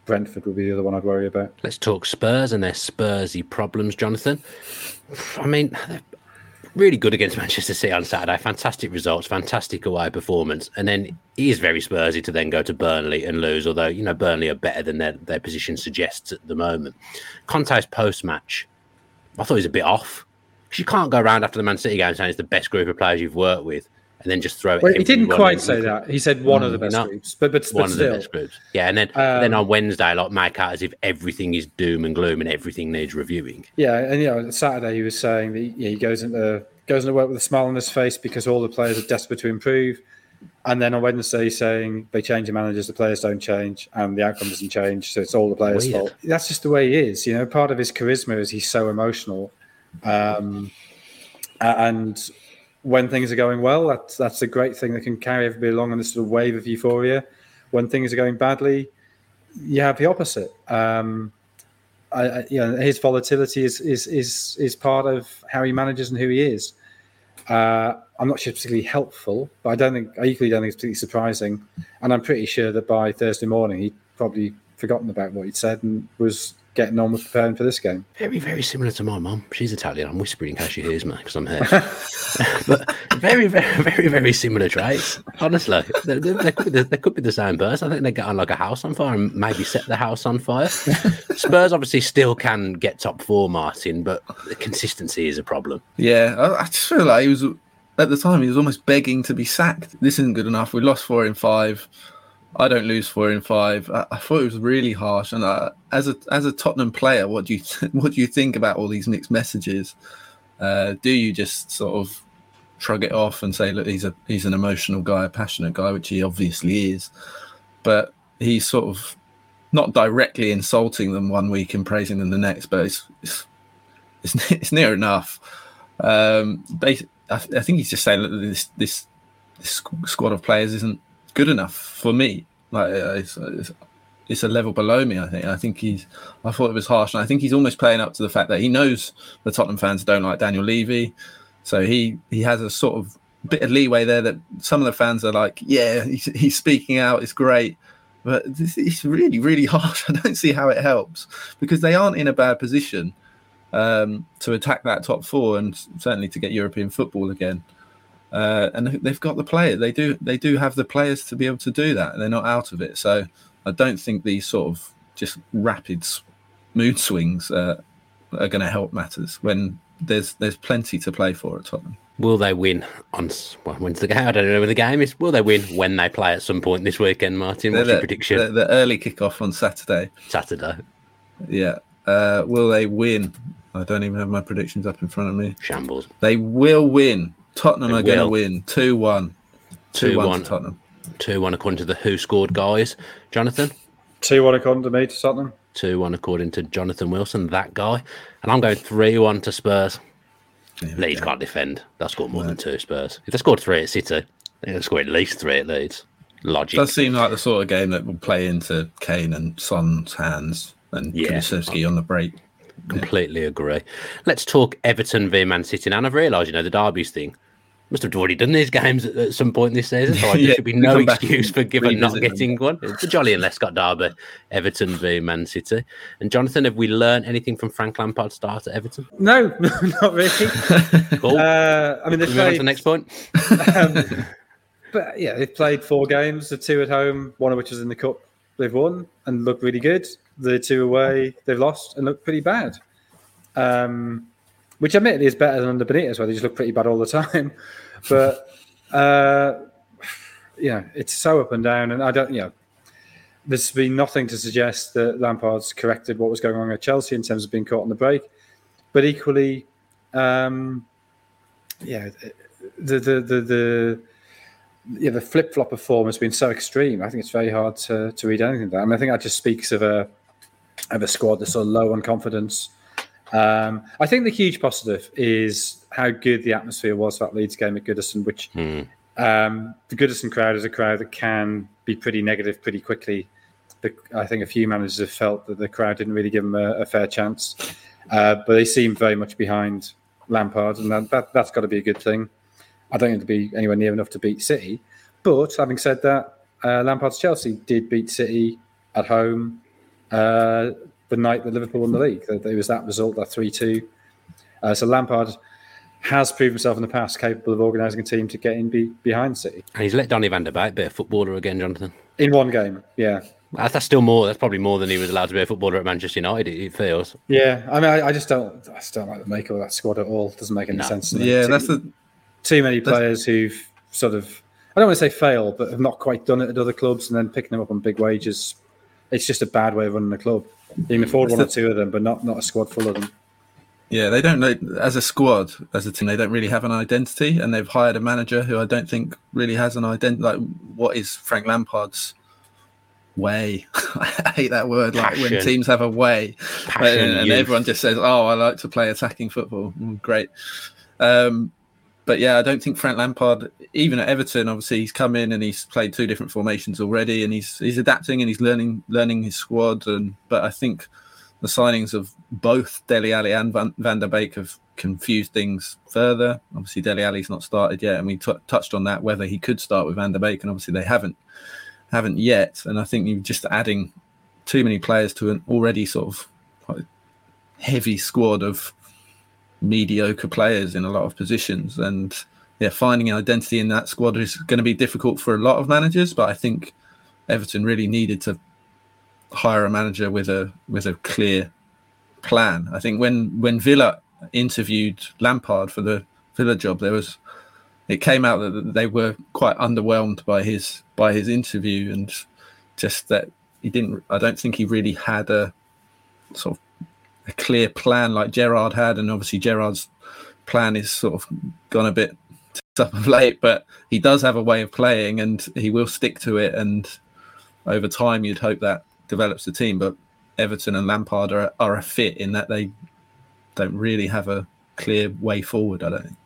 Brentford would be the other one I'd worry about. Let's talk Spurs and their Spursy problems, Jonathan. I mean, really good against Manchester City on Saturday. Fantastic results, fantastic away performance, and then it is very Spursy to then go to Burnley and lose. Although you know Burnley are better than their their position suggests at the moment. Conte's post match, I thought he was a bit off. Because you can't go around after the Man City game saying it's the best group of players you've worked with and then just throw it. Well, he didn't quite say that. He said one mm, of the best groups, but but, one but of the best groups. Yeah, and then um, then on Wednesday, like make out as if everything is doom and gloom and everything needs reviewing. Yeah, and you know, Saturday he was saying that yeah, he goes into goes into work with a smile on his face because all the players are desperate to improve. And then on Wednesday, he's saying they change the managers, the players don't change, and the outcome doesn't change. So it's all the players' Weird. fault. That's just the way he is. You know, part of his charisma is he's so emotional. Um, and when things are going well, that's that's a great thing that can carry everybody along on this sort of wave of euphoria. When things are going badly, you have the opposite. Um, I, I, you know, his volatility is is is is part of how he manages and who he is. Uh, I'm not sure it's particularly helpful, but I don't think I equally don't think it's particularly surprising. And I'm pretty sure that by Thursday morning he'd probably forgotten about what he'd said and was getting on with preparing for this game. Very, very similar to my mum. She's Italian. I'm whispering in case she hears me because I'm here. but very, very, very, very similar traits. Honestly, they, they, they, could be the, they could be the same person. I think they get on like a house on fire and maybe set the house on fire. Spurs obviously still can get top four, Martin, but the consistency is a problem. Yeah, I, I just feel like he was at the time he was almost begging to be sacked. This isn't good enough. We lost four in five. I don't lose four in five. I, I thought it was really harsh. And uh, as a as a Tottenham player, what do you what do you think about all these mixed messages? Uh, do you just sort of shrug it off and say, look, he's a he's an emotional guy, a passionate guy, which he obviously is, but he's sort of not directly insulting them one week and praising them the next, but it's it's, it's, it's near enough. Um, I, I think he's just saying that this this this squad of players isn't good enough for me. Like uh, it's, it's, it's, a level below me. I think. I think he's. I thought it was harsh, and I think he's almost playing up to the fact that he knows the Tottenham fans don't like Daniel Levy, so he he has a sort of bit of leeway there that some of the fans are like, yeah, he's, he's speaking out. It's great. But this is really, really harsh. I don't see how it helps because they aren't in a bad position um, to attack that top four and certainly to get European football again uh, and they've got the player. They do they do have the players to be able to do that. They're not out of it. So I don't think these sort of just rapid mood swings uh, are going to help matters when there's there's plenty to play for at Tottenham. Will they win on well, when's the game? I don't know when the game is. Will they win when they play at some point this weekend, Martin? What's the, your prediction? The, the, early kickoff on Saturday. Saturday. Yeah. Uh, will they win? I don't even have my predictions up in front of me. Shambles. They will win. Tottenham are going to win 2 1. 2 1 Tottenham. 2 1 according to the Who Scored guys. Jonathan? 2 1 according to me to Tottenham. 2 1 according to Jonathan Wilson, that guy. And I'm going 3 1 to Spurs. Yeah, Leeds can't defend. They'll score more no. than two Spurs. If they scored three at City, they'll score at least three at Leeds. Logic. Does seem like the sort of game that will play into Kane and Son's hands and yeah. Kulusevski on the break. Completely yeah. agree. Let's talk Everton v Man City. And I've realised, you know, the Derby's thing must have already done these games at, at some point this season. So yeah, there should be no excuse for given not getting them. one. It's a Joleon Lescott derby, Everton v Man City. And Jonathan, have we learned anything from Frank Lampard's start at Everton? No, not really. cool. Uh, I mean, they played. The next point. um, but yeah, they've played four games. The two at home, one of which was in the cup. They've won and looked really good. The two away, they've lost and looked pretty bad. Um, which admittedly is better than under Benitez, where they just look pretty bad all the time. But uh, yeah, it's so up and down, and I don't, you know, there's been nothing to suggest that Lampard's corrected what was going on at Chelsea in terms of being caught on the break, but equally, um, yeah, the the the the yeah, the flip flop of form has been so extreme. I think it's very hard to, to read anything. That I mean, I think that just speaks of a of a squad that's of low on confidence. Um, I think the huge positive is how good the atmosphere was for that Leeds game at Goodison, which hmm. um, the Goodison crowd is a crowd that can be pretty negative pretty quickly. I think a few managers have felt that the crowd didn't really give them a, a fair chance, uh, but they seem very much behind Lampard, and that, that, that's got to be a good thing. I don't think to be anywhere near enough to beat City. But having said that, uh, Lampard's Chelsea did beat City at home uh, the night that Liverpool won the league. There was that result, that 3 2. Uh, so Lampard has proved himself in the past capable of organising a team to get in be, behind City. And he's let Donny van der Beek be a footballer again, Jonathan. In one game, yeah. That's still more. That's probably more than he was allowed to be a footballer at Manchester United. It, feels. Yeah, I mean, I, I, just don't. I just don't like the makeup of that squad at all. It doesn't make any no. sense. Yeah, that's the too many players who've sort of I don't want to say fail, but have not quite done it at other clubs, and then picking them up on big wages. It's just a bad way of running a club. You can afford one or two of them, but not not a squad full of them. Yeah, they don't know as a squad, as a team, they don't really have an identity, and they've hired a manager who I don't think really has an identity. Like, what is Frank Lampard's way? I hate that word. Passion. Like when teams have a way, Passion, and, and everyone just says, "Oh, I like to play attacking football." Mm, great. Um, but yeah, I don't think Frank Lampard, even at Everton, obviously he's come in and he's played two different formations already, and he's he's adapting and he's learning learning his squad. And but I think the signings of both Dele Alli and Van, Van der Beek have confused things further. Obviously, Dele Alli's not started yet, and we t- touched on that whether he could start with Van der Beek, and obviously they haven't haven't yet. And I think you're just adding too many players to an already sort of heavy squad of mediocre players in a lot of positions. And yeah, finding an identity in that squad is going to be difficult for a lot of managers. But I think Everton really needed to hire a manager with a with a clear plan. I think when when Villa interviewed Lampard for the Villa job, there was it came out that they were quite underwhelmed by his by his interview and just that he didn't. I don't think he really had a sort of a clear plan like Gerrard had, and obviously Gerrard's plan is sort of gone a bit up of late, but he does have a way of playing, and he will stick to it. And over time, you'd hope that develops the team. But Everton and Lampard are are a fit in that they don't really have a clear way forward. I don't think.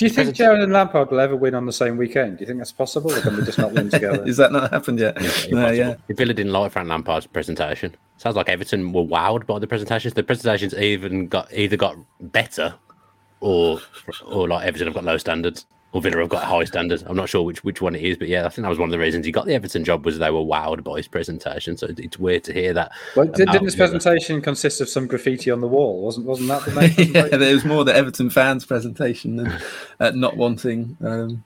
Do you think Gerrard and Lampard will ever win on the same weekend? Do you think that's possible, or can they just not win together? Is that not happened yet? Yeah, no, yeah. Villa didn't like Frank Lampard's presentation. Sounds like Everton were wowed by the presentations. The presentations even got either got better, or or like Everton have got low standards, or Villa have got high standards. I'm not sure which which one it is, but yeah, I think that was one of the reasons he got the Everton job was they were wowed by his presentation. So it's weird to hear that. Well, didn't this presentation consist of some graffiti on the wall? Wasn't wasn't that the main? yeah, there was more the Everton fans' presentation than uh, not wanting. Um,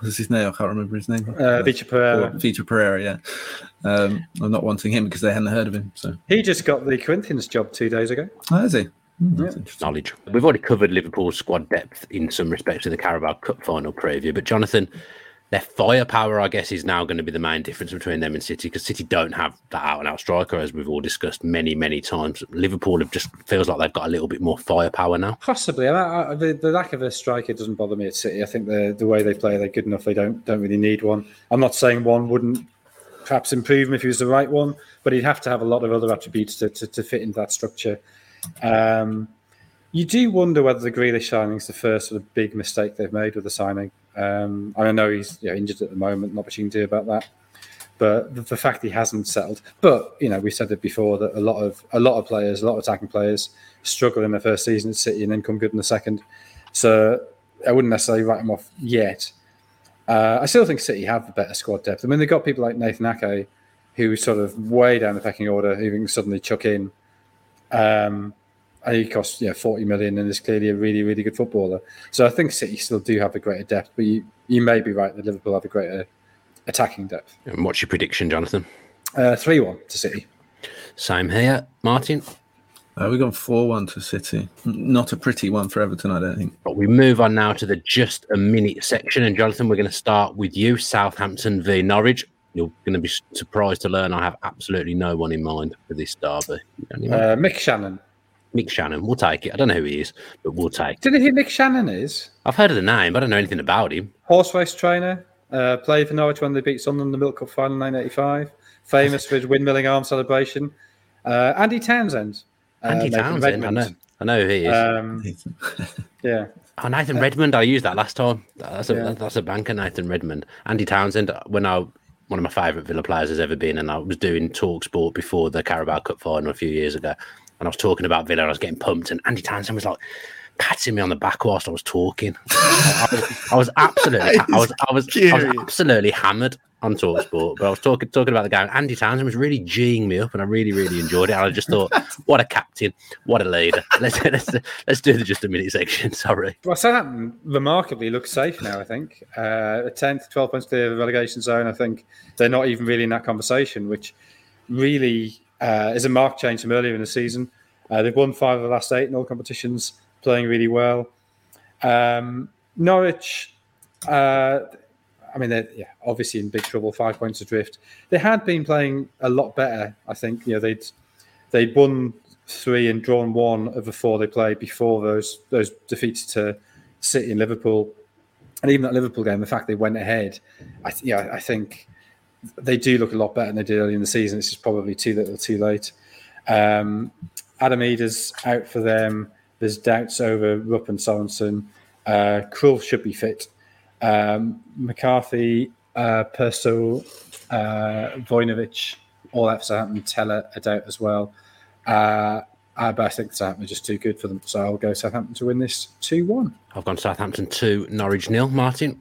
what's his name? I can't remember his name. Uh, Vitor Pereira. Vitor Pereira, yeah. Um, I'm not wanting him because they hadn't heard of him. So he just got the Corinthians job two days ago. Oh, is he? Mm. Knowledge. We've already covered Liverpool's squad depth in some respects to the Carabao Cup final preview, but Jonathan, their firepower, I guess, is now going to be the main difference between them and City because City don't have that out and out striker, as we've all discussed many, many times. Liverpool have just feels like they've got a little bit more firepower now. Possibly, I, I, the, the, lack of a striker doesn't bother me at City. I think the the way they play, they're good enough. They don't don't really need one. I'm not saying one wouldn't perhaps improve him if he was the right one, but he'd have to have a lot of other attributes to to, to fit into that structure. Um, you do wonder whether the Grealish signing is the first sort of big mistake they've made with the signing. Um, I know he's you know, injured at the moment, not much you can do about that. But the, the, fact he hasn't settled. But you know, we said it before that a lot of a lot of players, a lot of attacking players, struggle in their first season at City and then come good in the second. So I wouldn't necessarily write him off yet. Uh, I still think City have the better squad depth. I mean, they've got people like Nathan Ake, who's sort of way down the pecking order, who can suddenly chuck in. Um, and he costs yeah 40 million and is clearly a really really good footballer. So I think City still do have a greater depth, but you you may be right that Liverpool have a greater attacking depth. And what's your prediction, Jonathan? Uh, three uh, one to City. Same here, Martin. Uh, we've gone 4 1 to City. Not a pretty one for Everton, I don't think. But we move on now to the just a minute section. And Jonathan, we're going to start with you Southampton v Norwich. You're going to be surprised to learn I have absolutely no one in mind for this derby. Uh, Mick Channon. Mick Channon. We'll take it. I don't know who he is, but we'll take it. Do you know who Mick Channon is? I've heard of the name, but I don't know anything about him. Horse race trainer. Uh, played for Norwich when they beat Sunderland in the Milk Cup final in 1985. Famous for his windmilling arm celebration. Uh, Andy Townsend. Uh, Andy Townsend, I know. I know who he is. Um, yeah. Oh, Nathan Redmond. I used that last time. That's a yeah. that's a banker, Nathan Redmond. Andy Townsend. When I one of my favourite Villa players has ever been, and I was doing talk sport before the Carabao Cup final a few years ago, and I was talking about Villa, and I was getting pumped, and Andy Townsend was like patting me on the back whilst I was talking. I, was, I was absolutely, I was, I was, I was absolutely hammered on Talksport, but I was talking talking about the game. Andy Townsend was really geeing me up, and I really really enjoyed it. And I just thought, what a captain, what a leader. Let's let's let's do the just a minute section. Sorry. Well, Southampton remarkably looks safe now. I think uh, a tenth, twelve points clear of the relegation zone. I think they're not even really in that conversation, which really uh, is a marked change from earlier in the season. Uh, they've won five of the last eight in all competitions, playing really well. Um, Norwich. Uh, I mean, they're yeah, obviously in big trouble, five points adrift. They had been playing a lot better. I think you know they'd they'd won three and drawn one of the four they played before those those defeats to City and Liverpool, and even that Liverpool game. The fact they went ahead, I th- yeah, I think they do look a lot better than they did early in the season. It's just probably too little, too late. Um, Adam Idah's out for them. There's doubts over Rupp and Sorensen. Uh, Krul should be fit. Um, McCarthy, uh, Purcell, uh, Voinovich, all that Southampton, Tella a doubt as well. Uh, but I think Southampton are just too good for them. So I'll go Southampton to win this 2 1. I've gone Southampton 2, Norwich nil. Martin?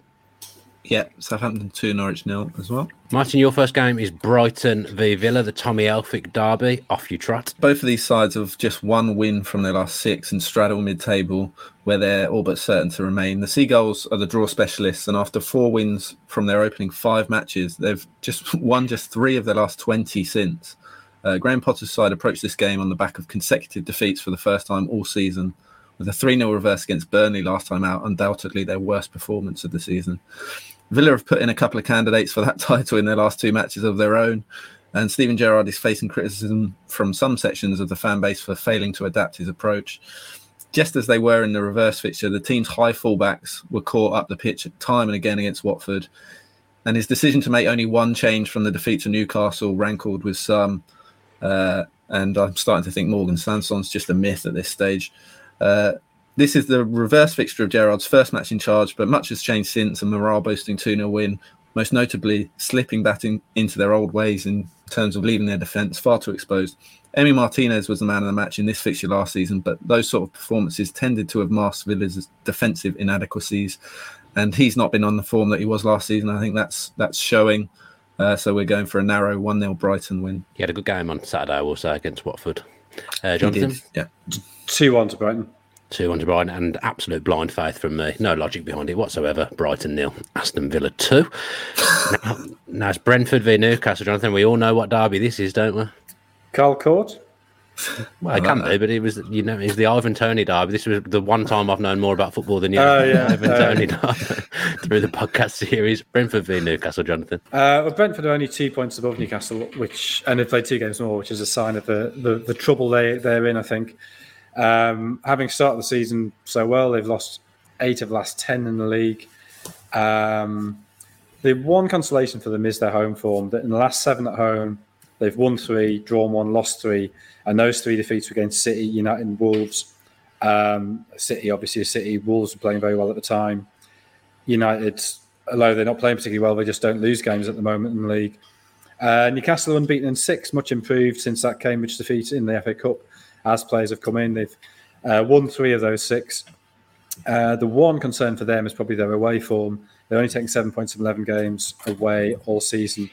Yeah, Southampton 2, Norwich nil as well. Martin, your first game is Brighton v Villa, the Tommy Elphick derby. Off you trot. Both of these sides have just one win from their last six and straddle mid table, where they're all but certain to remain. The Seagulls are the draw specialists, and after four wins from their opening five matches, they've just won just three of their last 20 since. Uh, Graham Potter's side approached this game on the back of consecutive defeats for the first time all season with a 3 0 reverse against Burnley last time out, undoubtedly their worst performance of the season. Villa have put in a couple of candidates for that title in their last two matches of their own. And Steven Gerrard is facing criticism from some sections of the fan base for failing to adapt his approach. Just as they were in the reverse fixture, the team's high fullbacks were caught up the pitch time and again against Watford. And his decision to make only one change from the defeat to Newcastle rankled with some. Uh, and I'm starting to think Morgan Sanson's just a myth at this stage. Uh, this is the reverse fixture of Gerrard's first match in charge, but much has changed since, and morale boasting 2 0 win, most notably slipping back in, into their old ways in terms of leaving their defence far too exposed. Emi Martinez was the man of the match in this fixture last season, but those sort of performances tended to have masked Villa's defensive inadequacies, and he's not been on the form that he was last season. I think that's that's showing. Uh, so we're going for a narrow 1 0 Brighton win. He had a good game on Saturday, I will say, against Watford. Uh, Jonathan? Yeah. 2 1 to Brighton. 200 Brighton and absolute blind faith from me. No logic behind it whatsoever. Brighton nil, Aston Villa 2. now, now it's Brentford v Newcastle, Jonathan. We all know what derby this is, don't we? Carl Cort? Well, it can be, but it was, you know, it's the Ivan Toney derby. This was the one time I've known more about football than you. Oh, yeah. Ivan uh, Toney derby through the podcast series. Brentford v Newcastle, Jonathan. Uh, well, Brentford are only two points above Newcastle, which, and they've played two games more, which is a sign of the, the, the trouble they, they're in, I think. Um, having started the season so well, they've lost eight of the last 10 in the league. Um, the one consolation for them is their home form. That in the last seven at home, they've won three, drawn one, lost three, and those three defeats were against City, United, and Wolves. Um, City, obviously, a City, Wolves were playing very well at the time. United, although they're not playing particularly well, they just don't lose games at the moment in the league. Uh, Newcastle unbeaten in six, much improved since that Cambridge defeat in the FA Cup as players have come in. They've uh, won three of those six. Uh, the one concern for them is probably their away form. They're only taking seven points in 11 games away all season,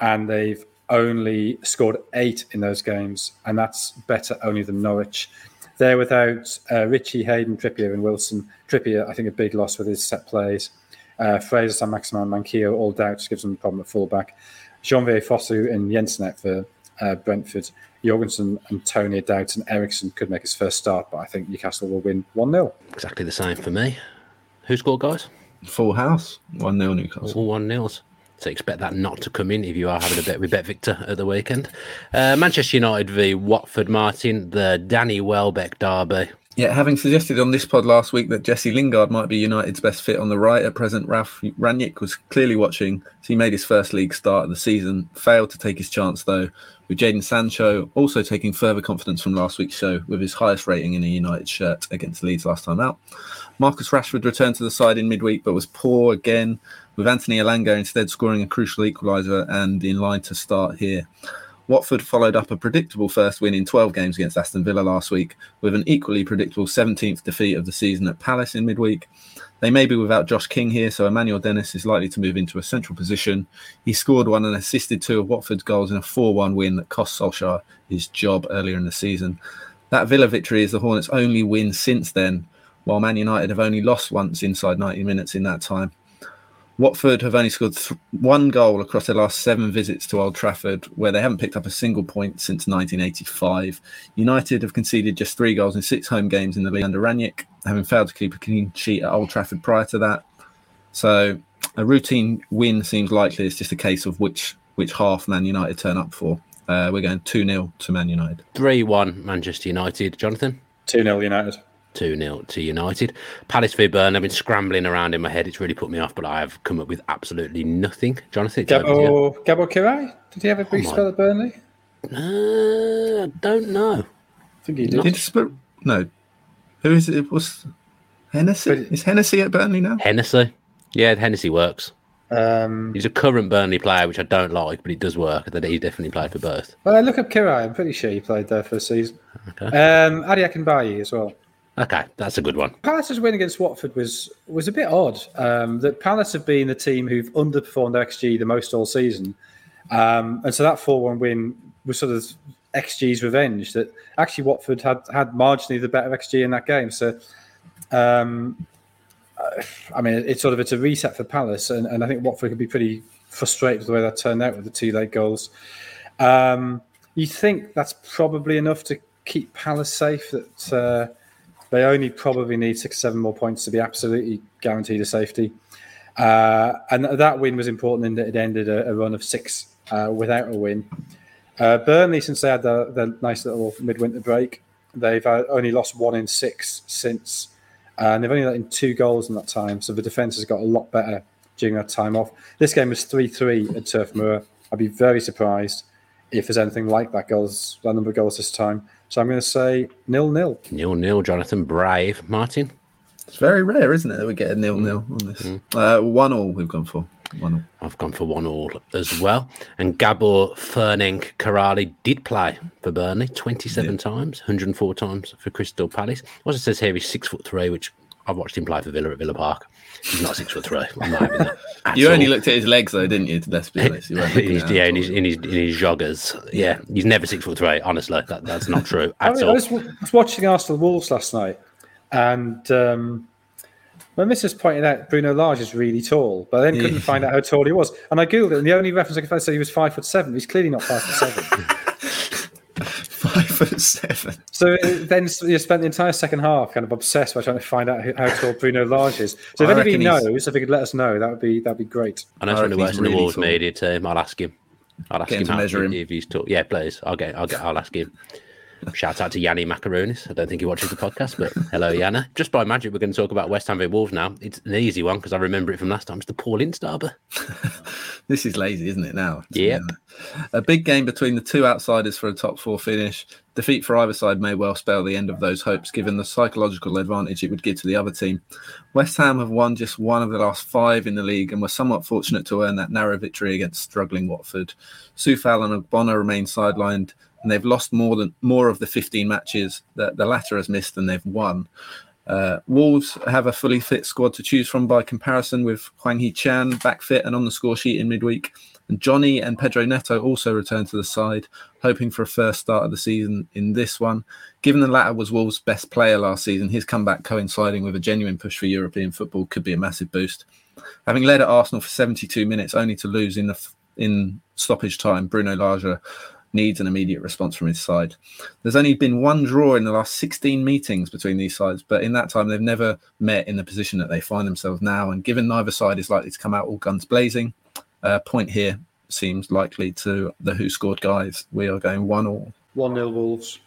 and they've only scored eight in those games, and that's better only than Norwich. They're without uh, Ritchie, Hayden, Trippier, and Wilson. Trippier, I think, a big loss with his set plays. Uh, Fraser, Saint-Maximin, Manquillo, all doubts, gives them a problem at fullback. Jean-Vier Fosu and Jensen for uh, Brentford Jorgensen, Antonio Doubt, and Eriksen could make his first start, but I think Newcastle will win 1 0. Exactly the same for me. Who scored, guys? Full house, 1 0 Newcastle. All 1 0s. So expect that not to come in if you are having a bet with Bet Victor at the weekend. Uh, Manchester United v Watford Martin, the Danny Welbeck derby. Yeah, having suggested on this pod last week that Jesse Lingard might be United's best fit on the right at present, Ralf Rangnick was clearly watching. So he made his first league start of the season, failed to take his chance though, with Jadon Sancho also taking further confidence from last week's show with his highest rating in a United shirt against Leeds last time out. Marcus Rashford returned to the side in midweek but was poor again, with Anthony Elanga instead scoring a crucial equaliser and in line to start here. Watford followed up a predictable first win in 12 games against Aston Villa last week, with an equally predictable 17th defeat of the season at Palace in midweek. They may be without Josh King here, so Emmanuel Dennis is likely to move into a central position. He scored one and assisted two of Watford's goals in a 4 1 win that cost Solskjaer his job earlier in the season. That Villa victory is the Hornets' only win since then, while Man United have only lost once inside 90 minutes in that time. Watford have only scored th- one goal across their last seven visits to Old Trafford, where they haven't picked up a single point since 1985. United have conceded just three goals in six home games in the league under Rangnick, having failed to keep a clean sheet at Old Trafford prior to that. So a routine win seems likely. It's just a case of which which half Man United turn up for. Uh, we're going 2 0 to Man United. 3 1 Manchester United. Jonathan? 2 0 United. 2 0 to United. Palace v Burn, I've been scrambling around in my head. It's really put me off, but I have come up with absolutely nothing. Jonathan? Gabo, Gabo Kiraly? Did he have a brief oh spell at Burnley? Uh, I don't know. I think he did. did sp- no. Who is it? it was Hennessy? But, is Hennessy at Burnley now? Hennessy. Yeah, Hennessy works. Um, He's a current Burnley player, which I don't like, but it does work. That he definitely played for both. Well, I look up Kiraly. I'm pretty sure he played there for a season. Okay. Um, Adi Akinbiyi as well. Okay, that's a good one. Palace's win against Watford was was a bit odd. Um, that Palace have been the team who've underperformed XG the most all season, um, and so that four-one win was sort of XG's revenge. That actually Watford had had marginally the better XG in that game. So, um, I mean, it's sort of it's a reset for Palace, and, and I think Watford could be pretty frustrated with the way that turned out with the two late goals. Um, you think that's probably enough to keep Palace safe? That uh, they only probably need six, seven more points to be absolutely guaranteed a safety. Uh, and that win was important in that it ended a, a run of six uh, without a win. Uh, Burnley, since they had the, the, nice little midwinter break, they've uh, only lost one in six since. Uh, and they've only let in two goals in that time. So the defence has got a lot better during that time off. This game was 3 3 at Turf Moor. I'd be very surprised if there's anything like that goals, that number of goals this time. So I'm going to say nil nil. Nil nil. Jonathan Brave. Martin. It's very rare, isn't it, that we get a nil nil on this? Mm. Uh, one all. We've gone for one all. I've gone for one all as well. And Gabor Ferenc Kiraly did play for Burnley 27 yeah. times, 104 times for Crystal Palace. What it says here, he's six foot three, which I've watched him play for Villa at Villa Park. He's not six foot three. you only looked at his legs, though, didn't you? Let's be honest. he's, yeah, in his, in his in his joggers. Yeah, he's never six foot three. Honestly, that, that's not true at I mean, all. I was, was, watching Arsenal Wolves last night, and um, my missus pointed out Bruno Lage is really tall, but I then couldn't find out how tall he was. And I googled it, and the only reference I could find said he was five foot seven. He's clearly not five foot seven. five foot seven. So uh, then you spent the entire second half kind of obsessed by trying to find out how tall Bruno Lage is. So if anybody knows, if he could let us know, that would be that'd be great. I know someone who works in the Wolves media team. I'll ask him. I'll ask get him, to measure him if he's tall. Yeah, please. I'll get. I'll get. I'll ask him. Shout out to Yanni Macaronis. I don't think he watches the podcast, but hello, Yanni. Just by magic, we're going to talk about West Ham v Wolves now. It's an easy one because I remember it from last time. It's the Paul Ince this is lazy, isn't it? Now, yeah. A big game between the two outsiders for a top four finish. Defeat for either side may well spell the end of those hopes, given the psychological advantage it would give to the other team. West Ham have won just one of the last five in the league and were somewhat fortunate to earn that narrow victory against struggling Watford. Coufal and Ogbonna remain sidelined and they've lost more than more of the 15 matches that the latter has missed than they've won. Uh, Wolves have a fully fit squad to choose from by comparison with Hwang Hee-chan back fit and on the score sheet in midweek. And Jonny and Pedro Neto also returned to the side, hoping for a first start of the season in this one. Given the latter was Wolves' best player last season, his comeback coinciding with a genuine push for European football could be a massive boost. Having led at Arsenal for 72 minutes, only to lose in the in stoppage time, Bruno Lage needs an immediate response from his side. There's only been one draw in the last 16 meetings between these sides, but in that time they've never met in the position that they find themselves now. And given neither side is likely to come out all guns blazing, uh, point here seems likely to the who scored guys. We are going one all. One nil Wolves.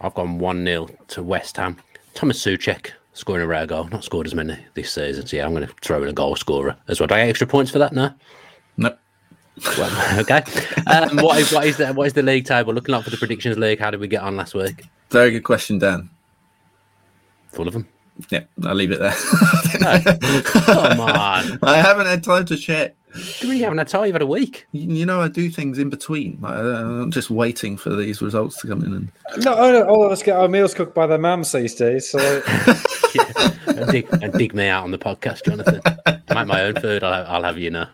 I've gone one 0 to West Ham. Tomas Soucek scoring a rare goal. Not scored as many this season. So yeah, I'm going to throw in a goal scorer as well. Do I get extra points for that? No. Nope. Well, okay. Um, what is what is the what is the league table looking like for the predictions league? How did we get on last week? Very good question, Dan. Full of them. Yeah, I'll leave it there. Come on. I haven't had time to check. You really haven't had time. You've had a week. You you know, I do things in between. I, I'm just waiting for these results to come in. And No, all all of us get our meals cooked by their mums these days. So And, dig, and dig me out on the podcast, Jonathan. Make my own food. I'll, I'll have you know.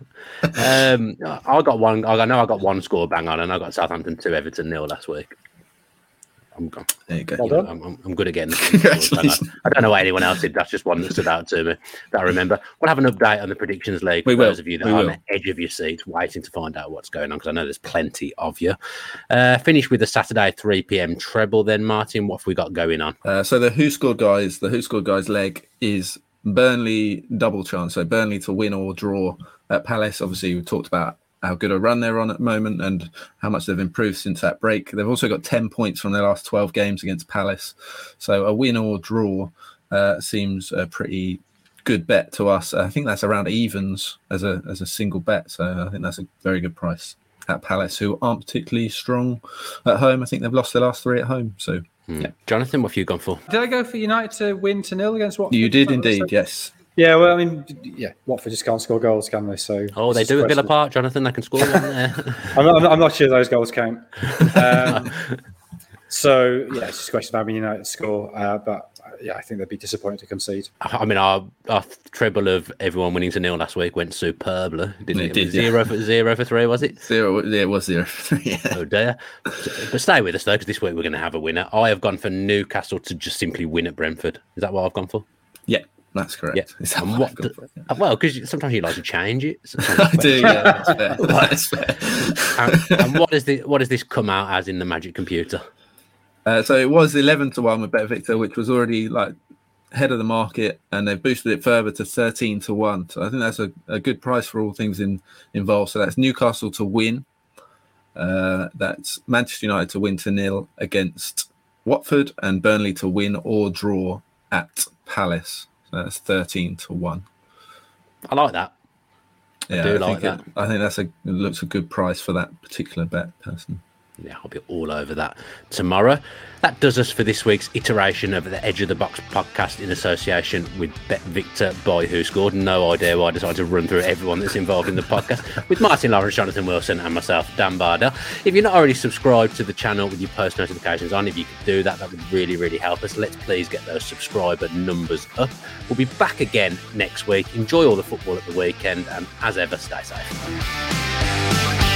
Um, I got one. I know I got one score bang on, and I got Southampton two, Everton nil last week. I'm, I'm, there you go. Well you know. I'm, I'm, I'm good again. I don't know why anyone else did. That's just one that stood out to me that I remember. We'll have an update on the predictions league We for will. those of you that We are on the edge of your seat, waiting to find out what's going on because I know there's plenty of you. Uh, finish with the Saturday 3 p.m. treble. Then, Martin, what have we got going on? Uh, so the Who Scored guys, the Who Scored guys leg is Burnley double chance. So Burnley to win or draw at Palace. Obviously, we talked about how good a run they're on at the moment and how much they've improved since that break. They've also got 10 points from their last 12 games against Palace. So a win or draw uh, seems a pretty good bet to us. I think that's around evens as a as a single bet. So I think that's a very good price at Palace, who aren't particularly strong at home. I think they've lost their last three at home. So Hmm. Jonathan, what have you gone for? did I go for United to win to nil against Watford? you did Is that what I indeed, yes. Yeah, well, I mean, yeah, Watford just can't score goals, can they? So Oh, they do a at Villa Park, Jonathan. They can score one there. I'm not, I'm not- I'm not sure those goals count. Um, so yeah, it's just a question of having United score, uh, but uh, yeah, I think they'd be disappointed to concede. I mean, our, our treble of everyone winning to nil last week went superbly, didn't It it? did, yeah. zero for zero for three, was it? Zero, yeah, it was zero. yeah. Oh dear. But stay with us though, because this week we're going to have a winner. I have gone for Newcastle to just simply win at Brentford. Is that what I've gone for? yeah, that's correct. Yeah. Is that what the- it? Uh, Well, because sometimes you like to change it. I do, yeah, that's fair. That's fair. and, and what does the what does this come out as in the Magic Computer? Uh, so it was 11 to 1 with Bet Victor, which was already like head of the market, and they've boosted it further to 13 to 1. So I think that's a, a good price for all things in, involved. So that's Newcastle to win. Uh, that's Manchester United to win to nil against Watford, and Burnley to win or draw at Palace. Uh, that's 13 to 1. I like that. Yeah, do I like think it, I think that's a it looks a good price for that particular bet person. Yeah, I'll be all over that tomorrow. That does us for this week's iteration of the Edge of the Box podcast in association with Bet Victor by Who Scored. No idea why I decided to run through everyone that's involved in the podcast with Martin Lawrence, Jonathan Wilson, and myself, Dan Barder. If you're not already subscribed to the channel with your post notifications on, if you could do that, that would really, really help us. Let's please get those subscriber numbers up. We'll be back again next week. Enjoy all the football at the weekend, and as ever, stay safe.